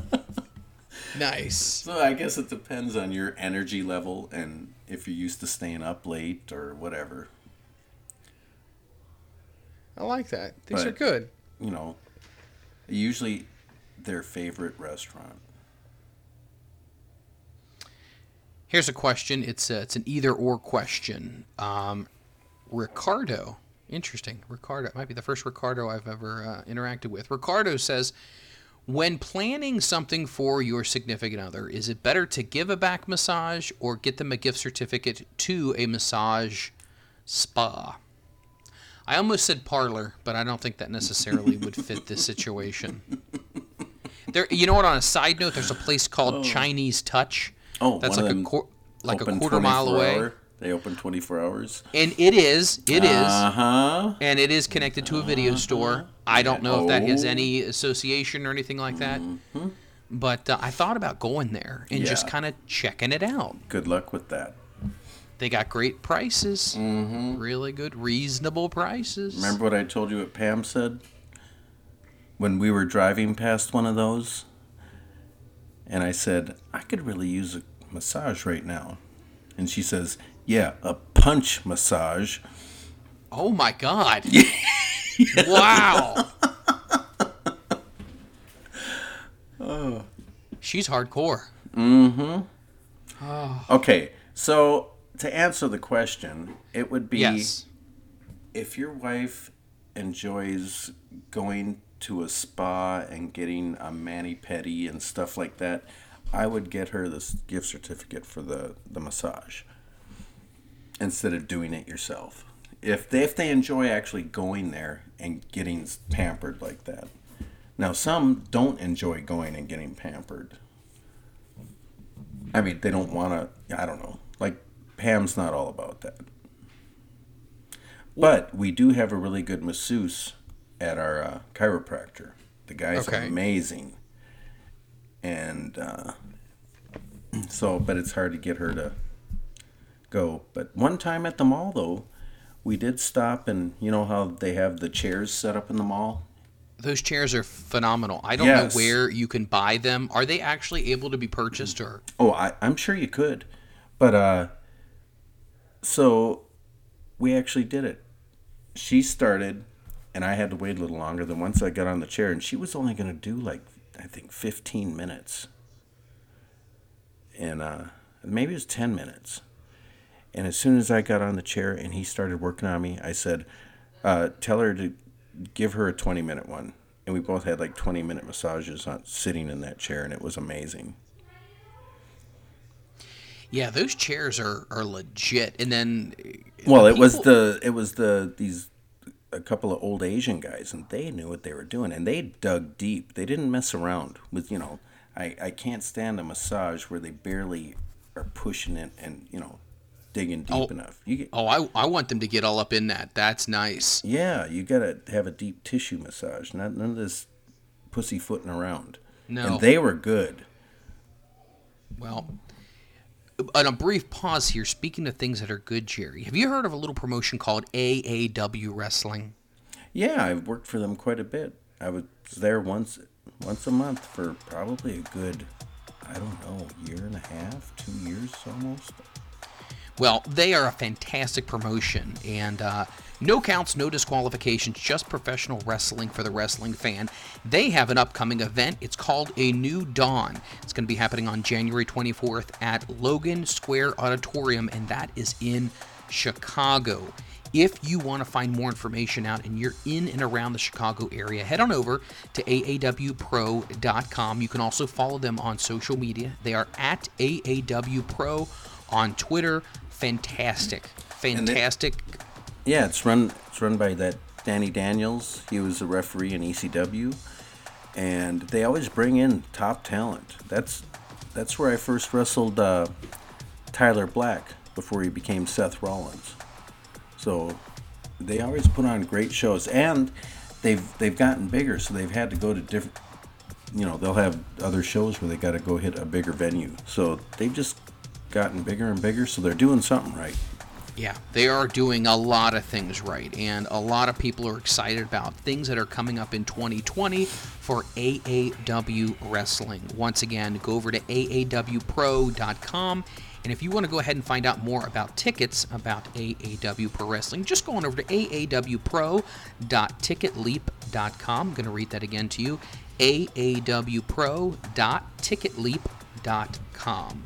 nice? (laughs) So I guess it depends on your energy level and if you're used to staying up late or whatever. I like that. These But- are good. You know, usually their favorite restaurant. Here's a question. It's a, it's an either or question. Um, Ricardo, interesting. Ricardo it might be the first Ricardo I've ever uh, interacted with. Ricardo says, when planning something for your significant other, is it better to give a back massage or get them a gift certificate to a massage spa? I almost said parlor, but I don't think that necessarily would fit this situation. There, you know what? On a side note, there's a place called Chinese Touch. Oh, that's like a like a quarter mile away, hour. They open 24 hours. and it is, it is, Uh huh. and it is connected to a video store. I don't know if that has Oh. any association or anything like that, but uh, I thought about going there and just kind of checking it out. Good luck with that. They got great prices, really good, reasonable prices. Remember what I told you what Pam said? When we were driving past one of those, and I said, I could really use a massage right now. And she says, Yeah, a punch massage. Oh my god! (laughs) wow. Oh. (laughs) She's hardcore. Mm-hmm. Oh. Okay, so to answer the question, it would be Yes. if your wife enjoys going to a spa and getting a mani pedi and stuff like that, I would get her this gift certificate for the, the massage instead of doing it yourself. If they, if they enjoy actually going there and getting pampered like that. Now, some don't enjoy going and getting pampered. I mean, they don't want to, I don't know. Like, Pam's not all about that. But we do have a really good masseuse at our uh, chiropractor. The guy's Okay. amazing. And uh, (clears throat) so, but it's hard to get her to go. But one time at the mall, though, we did stop and you know how they have the chairs set up in the mall? Those chairs are phenomenal. I don't Yes. know where you can buy them. Are they actually able to be purchased or Oh, I, I'm sure you could. But, uh, so we actually did it. She started, and I had to wait a little longer than once I got on the chair, and she was only going to do like, I think, 15 minutes. And, uh, maybe it was 10 minutes. And as soon as I got on the chair and he started working on me, I said, uh, tell her to give her a 20 minute one. And we both had like 20 minute massages on, sitting in that chair, and it was amazing. Yeah, those chairs are, are legit. And then Well, the it was the it was the these a couple of old Asian guys, and they knew what they were doing, and they dug deep. They didn't mess around with you know. I I can't stand a massage where they barely are pushing it and you know digging oh, deep Oh. enough. Get Oh, I, I want them to get all up in that. That's nice. yeah, you gotta have a deep tissue massage, not none of this pussyfooting around. No. and they were good. Well, on a brief pause here, speaking of things that are good, Jerry, have you heard of a little promotion called AAW Wrestling? Yeah, I've worked for them quite a bit. I was there once once a month for probably a good I don't know, year and a half, two years almost. Well, they are a fantastic promotion, and uh, no counts, no disqualifications, just professional wrestling for the wrestling fan. They have an upcoming event. It's called A New Dawn. It's going to be happening on January 24th at Logan Square Auditorium, and that is in Chicago. if you want to find more information out and you're in and around the Chicago area, head on over to aawpro.com. You can also follow them on social media. They are at aawpro on Twitter. Fantastic, fantastic. Yeah, it's run it's run by that Danny Daniels. He was a referee in ECW, and they always bring in top talent. That's that's where I first wrestled uh, Tyler Black before he became Seth Rollins. So they always put on great shows, and they've they've gotten bigger, so they've had to go to different. You know, they'll have other shows where they got to go hit a bigger venue. So they've just gotten bigger and bigger. So they're doing something right. Yeah, they are doing a lot of things right, and a lot of people are excited about things that are coming up in 2020 for AAW Wrestling. Once again, go over to aawpro.com, and if you want to go ahead and find out more about tickets about AAW Pro Wrestling, just go on over to aawpro.ticketleap.com. I'm going to read that again to you aawpro.ticketleap.com.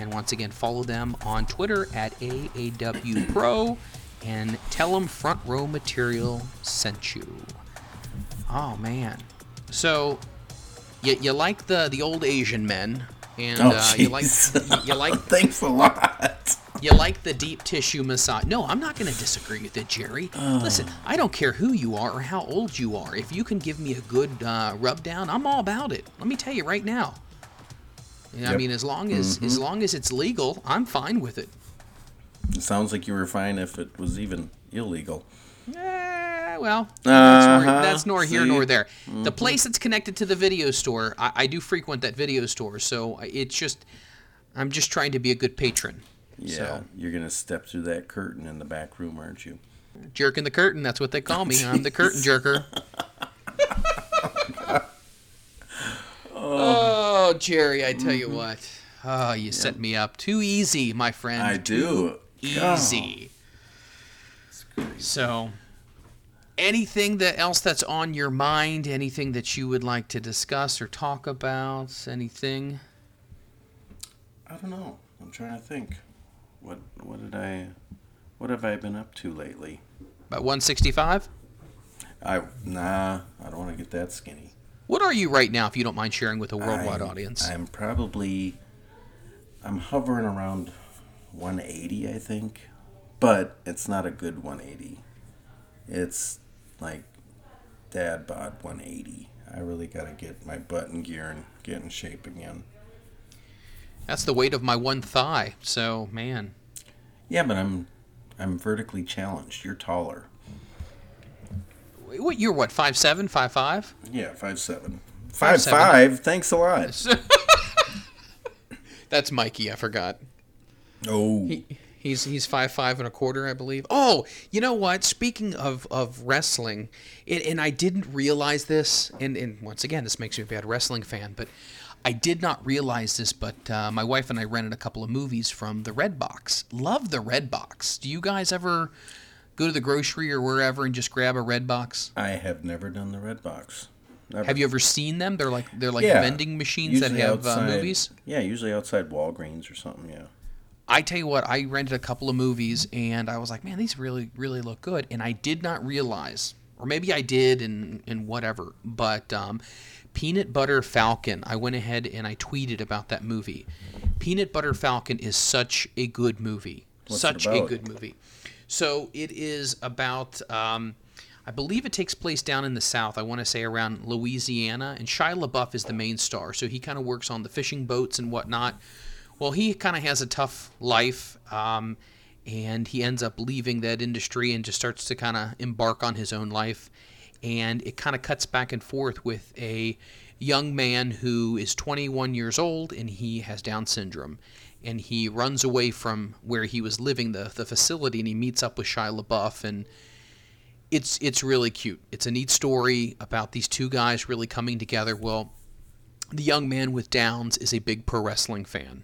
And once again, follow them on Twitter at AAWPro and tell them Front Row Material sent you. Oh, man. So, you, you like the, the old Asian men, and Oh, uh, you like (laughs) you like Thanks a lot. you like the deep tissue massage. No, I'm not going to disagree with it, Jerry. Listen, I don't care who you are or how old you are. If you can give me a good uh, rub down, I'm all about it. Let me tell you right now. You know, I mean, as long as as long as it's legal, I'm fine with it. It sounds like you were fine if it was even illegal. Eh, well, that's, nor, Uh-huh, that's nor here nor there. The place that's connected to the video store, I, I do frequent that video store, so it's just, I'm just trying to be a good patron. Yeah, So, you're gonna step through that curtain in the back room, aren't you? jerking the curtain, that's what they call me. I'm the curtain jerker. (laughs) Oh, oh, Jerry, I tell you mm-hmm. what. Oh, you set me up too easy, my friend. I do. Easy. So, anything that else that's on your mind? Anything that you would like to discuss or talk about? Anything? I don't know. I'm trying to think. What what did I what have I been up to lately? About 165? I nah, I don't want to get that skinny. What are you right now, if you don't mind sharing with a worldwide I'm- audience? I'm probably I'm hovering around 180, I think, but it's not a good 180. It's like dad bod 180. I really got to get my butt in gear and get in shape again. That's the weight of my one thigh. So, man. Yeah, but I'm I'm vertically challenged. You're taller. What you're what? Five seven, five five? Yeah, five seven. Five Five seven. five. Thanks a lot. (laughs) That's Mikey. I forgot. Oh, He, he's he's five five and a quarter, I believe. Oh, you know what? Speaking of of wrestling, it, and I didn't realize this, and and once again, this makes me a bad wrestling fan, but I did not realize this. But uh, my wife and I rented a couple of movies from the Red Box. Love the Red Box. Do you guys ever go to the grocery or wherever and just grab a Red Box? I have never done the red box. Never. Have you ever seen them? They're like they're like Yeah. vending machines that Usually have uh, movies. Yeah, usually outside Walgreens or something. Yeah. I tell you what, I rented a couple of movies and I was like, man, these really, really look good. And I did not realize, or maybe I did and, and whatever, but um, Peanut Butter Falcon, I went ahead and I tweeted about that movie. Peanut Butter Falcon is such a good movie. What's such a good movie. So it is about, um, I believe it takes place down in the South. I want to say around Louisiana. And Shia LaBeouf is the main star. So he kind of works on the fishing boats and whatnot. Well, he kind of has a tough life, um, and he ends up leaving that industry and just starts to kind of embark on his own life. And it kind of cuts back and forth with a young man who is 21 years old and he has Down syndrome. And he runs away from where he was living, the, the facility, and he meets up with Shia LaBeouf. And it's, it's really cute. It's a neat story about these two guys really coming together. Well, the young man with Downs is a big pro wrestling fan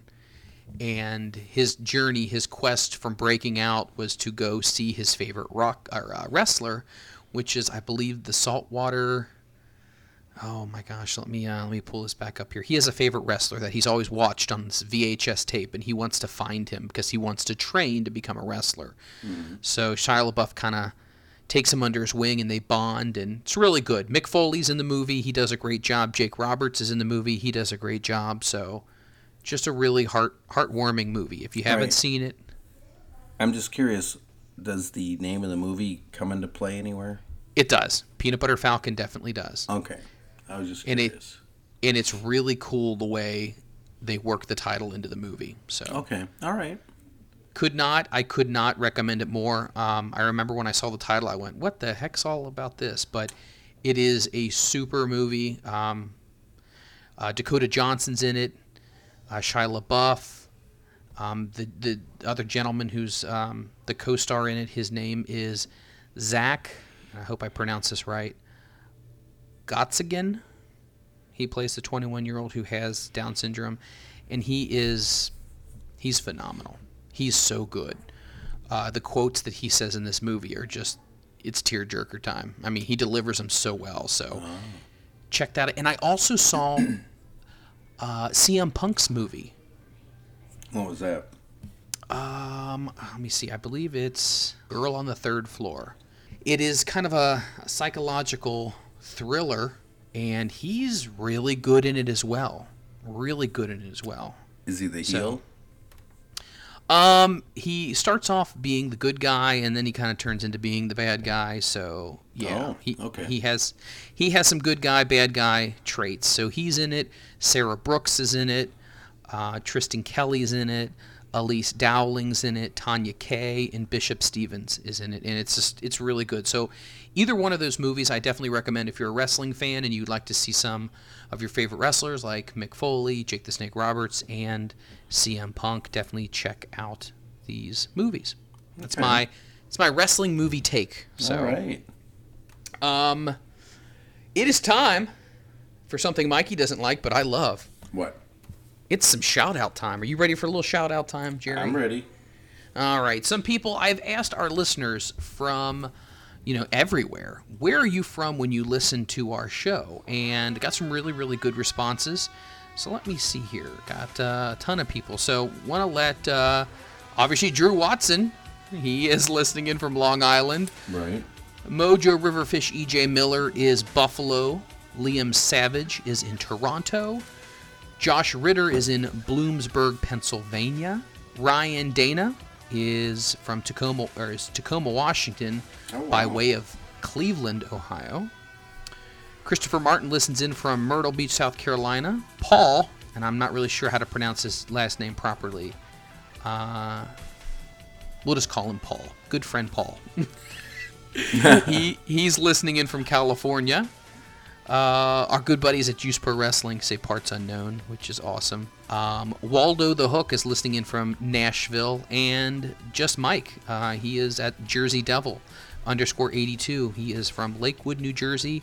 and his journey, his quest from breaking out was to go see his favorite rock or uh, wrestler, which is, I believe, the saltwater. Oh my gosh, let me uh, let me pull this back up here. He has a favorite wrestler that he's always watched on this VHS tape, and he wants to find him because he wants to train to become a wrestler. So Shia LaBeouf kind of takes him under his wing, and they bond, and it's really good. Mick Foley's in the movie; he does a great job. Jake Roberts is in the movie; he does a great job. So, just a really heart heartwarming movie. If you haven't Right. seen it, I'm just curious. Does the name of the movie come into play anywhere? it does. Peanut Butter Falcon definitely does. Okay, I was just And it- and it's really cool the way they work the title into the movie. So Okay, all right. could not I could not recommend it more. Um, I remember when I saw the title, I went, "What the heck's all about this?" But it is a super movie. Um, uh, Dakota Johnson's in it. Uh, Shia LaBeouf. Um, the the other gentleman who's um, the co-star in it, his name is Zach. I hope I pronounce this right. Gottsagen. He plays the 21 year old who has Down syndrome, and he is he's phenomenal. He's so good. Uh, the quotes that he says in this movie are just it's tearjerker time. I mean, he delivers them so well. So check that. out. And I also saw (clears throat) uh, CM Punk's movie. What was that? Um, let me see. I believe it's Girl on the Third Floor. It is kind of a, a psychological thriller, and he's really good in it as well. Really good in it as well. Is he the So- heel? Um, he starts off being the good guy, and then he kind of turns into being the bad guy. So yeah, Oh, he okay. he has he has some good guy, bad guy traits. So he's in it. Sarah Brooks is in it. Uh, Tristan Kelly's in it. Elise Dowling's in it. Tonya Kay and Bishop Stevens is in it, and it's just it's really good. So either one of those movies, I definitely recommend if you're a wrestling fan and you'd like to see some of your favorite wrestlers like Mick Foley, Jake the Snake Roberts, and CM Punk. Definitely check out these movies. That's Okay. my it's my wrestling movie take. So all right. um, it is time for something Mikey doesn't like, but I love. What? It's some shout out time. Are you ready for a little shout out time, Jerry? I'm ready. All right. Some people I've asked our listeners from, you know, everywhere. Where are you from when you listen to our show? And got some really, really good responses. So let me see here. Got uh, a ton of people. So want to let uh, obviously Drew Watson. He is listening in from Long Island. Right. Mojo Riverfish EJ Miller is Buffalo. Liam Savage is in Toronto. Josh Ritter is in Bloomsburg, Pennsylvania. Ryan Dana is from Tacoma or is Tacoma, Washington, Oh, by way of Cleveland, Ohio. Christopher Martin listens in from Myrtle Beach, South Carolina. Paul, and I'm not really sure how to pronounce his last name properly. Uh, we'll just call him Paul. Good friend Paul. (laughs) he he's listening in from California. Uh, our good buddies at Juice Pro Wrestling say parts unknown, which is awesome. Um, Waldo the Hook is listening in from Nashville, and just Mike, uh, he is at Jersey Devil underscore 82. He is from Lakewood, New Jersey,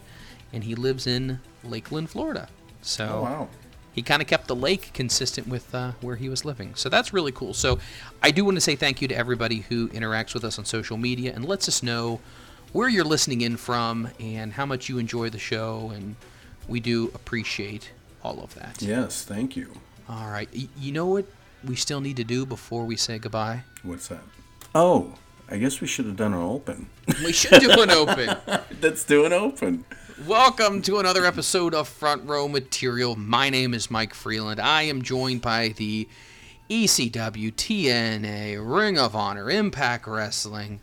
and he lives in Lakeland, Florida. So Oh wow. he kind of kept the lake consistent with uh, where he was living. So that's really cool. So I do want to say thank you to everybody who interacts with us on social media and lets us know where you're listening in from and how much you enjoy the show. And we do appreciate all of that. Yes. Thank you. All right. You know what we still need to do before we say goodbye? What's that? Oh, I guess we should have done an open. We should do an (laughs) open. Let's do an open. Welcome to another episode of Front Row Material. My name is Mike Freeland. I am joined by the ECW, TNA, Ring of Honor, Impact Wrestling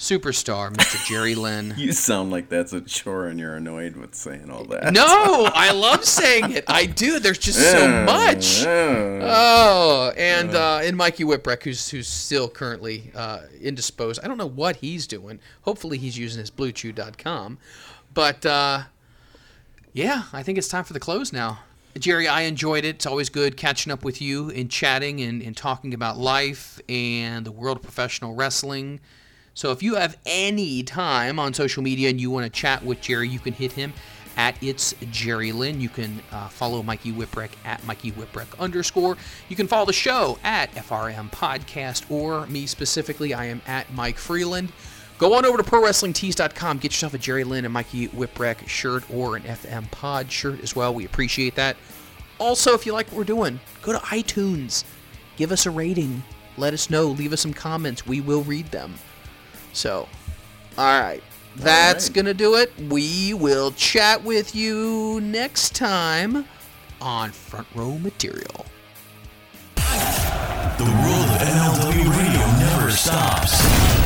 superstar, Mr. Jerry Lynn. (laughs) You sound like that's a chore and you're annoyed with saying all that. No, I love saying it. I do. There's just so much. Oh, and uh, and Mikey Whipwreck, who's who's still currently uh, indisposed. I don't know what he's doing. Hopefully, he's using his BlueChew.com. But uh, yeah, I think it's time for the close now. Jerry, I enjoyed it. It's always good catching up with you and chatting and, and talking about life and the world of professional wrestling. So if you have any time on social media and you want to chat with Jerry, you can hit him at it's Jerry Lynn. You can uh, follow Mikey Whipwreck at Mikey Whipwreck underscore. You can follow the show at FRM Podcast or me specifically. I am at Mike Freeland. Go on over to ProWrestlingTees.com. Get yourself a Jerry Lynn and Mikey Whipwreck shirt or an FM Pod shirt as well. We appreciate that. Also, if you like what we're doing, go to iTunes. Give us a rating. Let us know. Leave us some comments. We will read them. So, all right. That's right. going to do it. We will chat with you next time on Front Row Material. The world of MLW radio never stops.